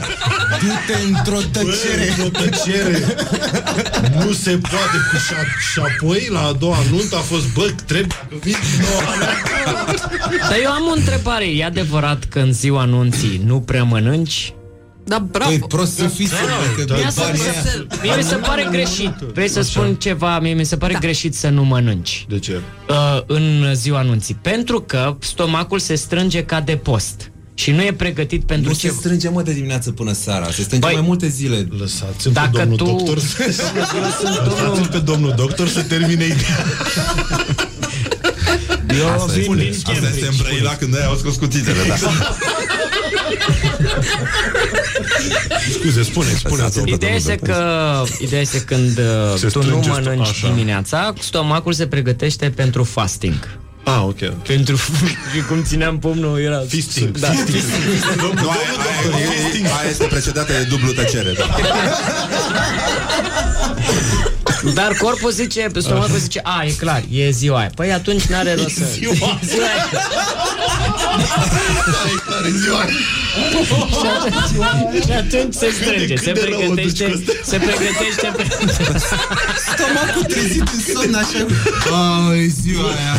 du-te într-o tăcere Bă, într-o tăcere Nu se poate cu și, și apoi la a doua nuntă a fost Bă, trebuie că vin nouă Dar eu am o întrebare. E adevărat că în ziua anunții nu prea mănânci? Da, bravo. Păi prost să fii să că Mie, să, mie mi se pare greșit. Vrei să spun ceva? Mie mi se pare greșit să nu mănânci De ce? uh, în ziua anunții. Pentru că stomacul se strânge ca de post. Și nu e pregătit pentru Nu ce... se strânge, mă, de dimineață până seara Se strânge Băi, mai multe zile Lăsați-l Dacă pe domnul tu- doctor Lăsați-l pe domnul doctor să termine ideea Eu Asta vin este, din asta Cambridge. este îmbrăila când ai au scos cutitele da. Scuze, spune, spune Lăsați-l pe Ideea domnul este doctor. că ideea este când uh, Se tu nu strânge sto- mănânci așa. dimineața, stomacul se pregătește pentru fasting. Ah, ok Pentru și cum țineam pumnul era Fisting. Da, Fisting. Nu, aia, aia, aia este precedată de dublu tăcere da. Dar corpul zice, stomacul zice, a, e clar, e ziua aia. Păi atunci n-are rost să... ziua aia. ziua aia. Și atunci, și atunci se strânge, se cât de rău o duci pregătește, cu se pregătește pentru... Stomacul trezit în somn așa Ai, ziua aia.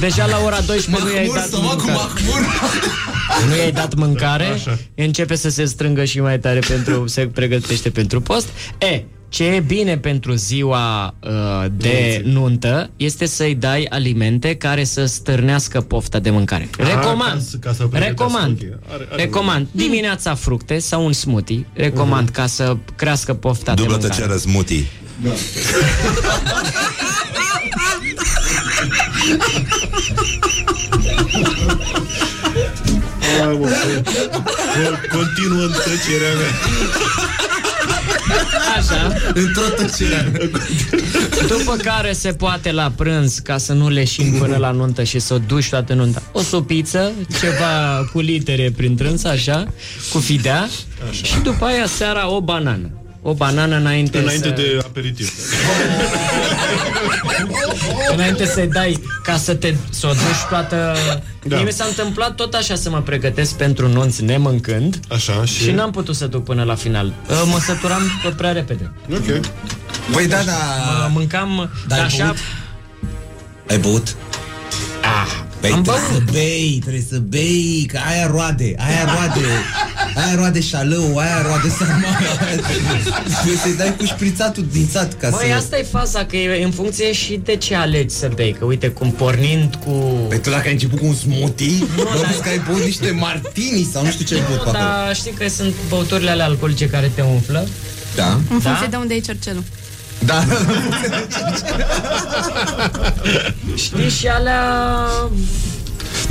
Deja la ora 12 nu i-ai Mahmur, dat stomacul mâncare. mahmur. Nu i-ai dat mâncare, începe să se strângă și mai tare pentru se pregătește pentru post. E, ce e bine pentru ziua uh, de nuntă este să-i dai alimente care să stârnească pofta de mâncare. Ah, Recomand. ca să- ca să pregătească, recomand. ok. Are- are recomand. Dimineața fructe sau un smoothie. Recomand ca să crească pofta Dublă de mâncare. tăcere smoothie Hai, mă, co- Continuă în tăcerea mea Așa. Într-o tăcere După care se poate la prânz ca să nu leșin până la nuntă și să o duci toată nunta. O supiță, ceva cu litere prin trâns, așa, cu fidea așa. și după aia seara o banană. O banană înainte, Înainte să, de aperitiv înainte să-i dai ca să te să o duci toată... Da. Da. Mie mi s-a întâmplat tot așa să mă pregătesc pentru nunți nemâncând Așa și... și n-am putut să duc până la final. Mă săturam prea repede. Ok Băi, da, da Mă mâncam Dar ai așa... băut? Ai băut? Ah, Păi am trebuie băut. să bei, trebuie să bei, că aia roade, aia roade, aia roade șalău, aia roade sarmala, aia trebuie să-i dai cu șprițatul dințat ca Măi, să... asta e faza, că e în funcție și de ce alegi să bei. Că uite, cum pornind cu... Păi tu dacă ai început cu un smoothie, Nu, bă, dar- că ai băut niște martini sau nu știu ce ai băut pe Nu, acolo. dar știi că sunt băuturile alea alcoolice care te umflă? Da. În funcție Da? de unde e cercelul. Da. Știi și alea...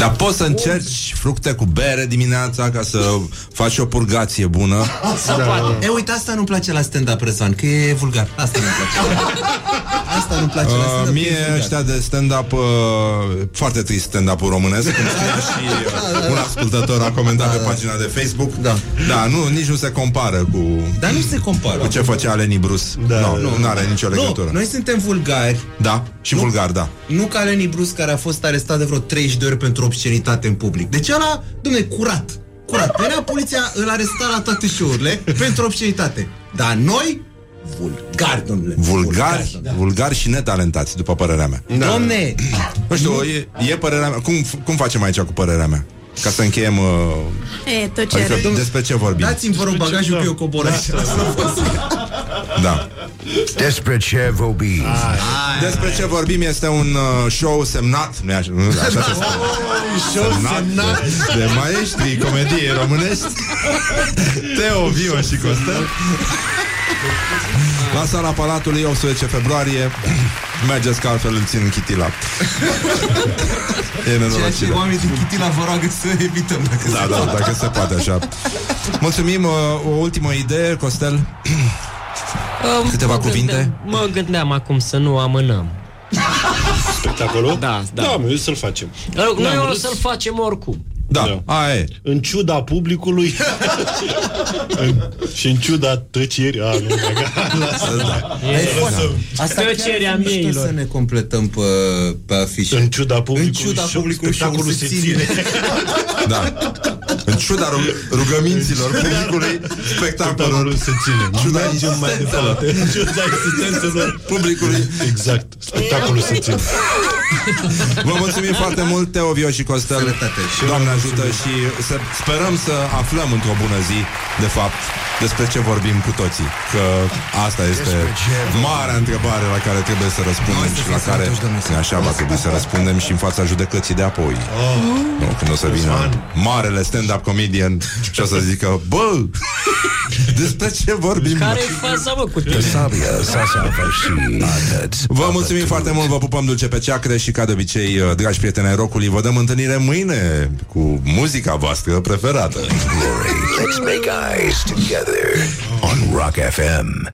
Dar poți să încerci fructe cu bere dimineața ca să faci o purgație bună. Da. E, uite, asta nu-mi place la stand-up, Răzvan, că e vulgar. Asta nu-mi place. Asta nu-mi place la Uh, stand-up. că e mie vulgar. ăștia de stand-up uh, Foarte trist stand-up-ul românesc Cum scrie și uh, un ascultător A comentat pe pagina de Facebook Da, da nu, nici nu se compară cu Dar nu se compară. Cu ce făcea Leni Bruce da, Nu, nu are nicio legătură Nu, noi suntem vulgari. Da, și vulgar, da Nu ca Lenny Bruce care a fost arestat de vreo 30 de ori pentru obscenitate în public. Deci ăla, domne, curat. Curat. Venea poliția, îl aresta la toate show-urile pentru obscenitate. Dar noi, vulgari, domnule. Vulgar, vulgar și netalentați, după părerea mea Da. Domne! Nu știu, e, e părerea mea cum, cum facem aici cu părerea mea? Ca să încheiem uh, E, tot ce Adică are. despre ce vorbim? Dați-mi, vă rog, bagajul că eu cobor așa. Da. Despre ce vorbim? Despre ce vorbim este un uh, show semnat Nu așa, nu, așa se spune. Show semnat. de, de maestrii comediei românești. Teo, Vio și Costel La sala Palatului 18 februarie Mergeți că altfel îl țin în chitila E Ceea ce nenorocire oamenii din Chitila vă roagă să evităm dacă Da, se da, poate. dacă se poate așa Mulțumim, uh, o ultimă idee, Costel Um, Câteva mă cuvinte? Gândeam, mă gândeam acum să nu amânăm. Spectacolul? Da, da. Da, noi să-l facem. Noi N-am o râs. să-l facem oricum. Da, aia e. În ciuda publicului în, și în ciuda tăcerii. A, nu, gata, lasă, da. E foarte- Lasă. Asta chiar Tăcerea e mișto mieilor. să ne completăm pe, pe afișe. În ciuda publicului, În ciuda show- publicului spectacolul show-ul se ține. Da. În ciuda rug- rugăminților publicului, spectacolul se ține. În ciuda Mergem mai departe. În ciuda existențelor publicului. Exact. Spectacolul se ține. Vă mulțumim foarte mult, Teo, Vio și Costel Sănătate. Și Doamne ajută și să sperăm să aflăm într-o bună zi De fapt, despre ce vorbim cu toții Că asta este marea întrebare la care trebuie să răspundem Și la care, așa, va trebui să răspundem și în fața judecății de apoi nu, Când o să vină marele stand-up comedian Și o să zică, bă, despre ce vorbim? Care e faza, mă, cu tine? Sabia, Sasa și atât. Vă mulțumim foarte mult, vă pupăm dulce pe ceacre și ca de obicei, uh, dragi prieteni ai rocului, vă dăm întâlnire mâine cu muzica voastră preferată. Glory. Let's make eyes together on Rock FM.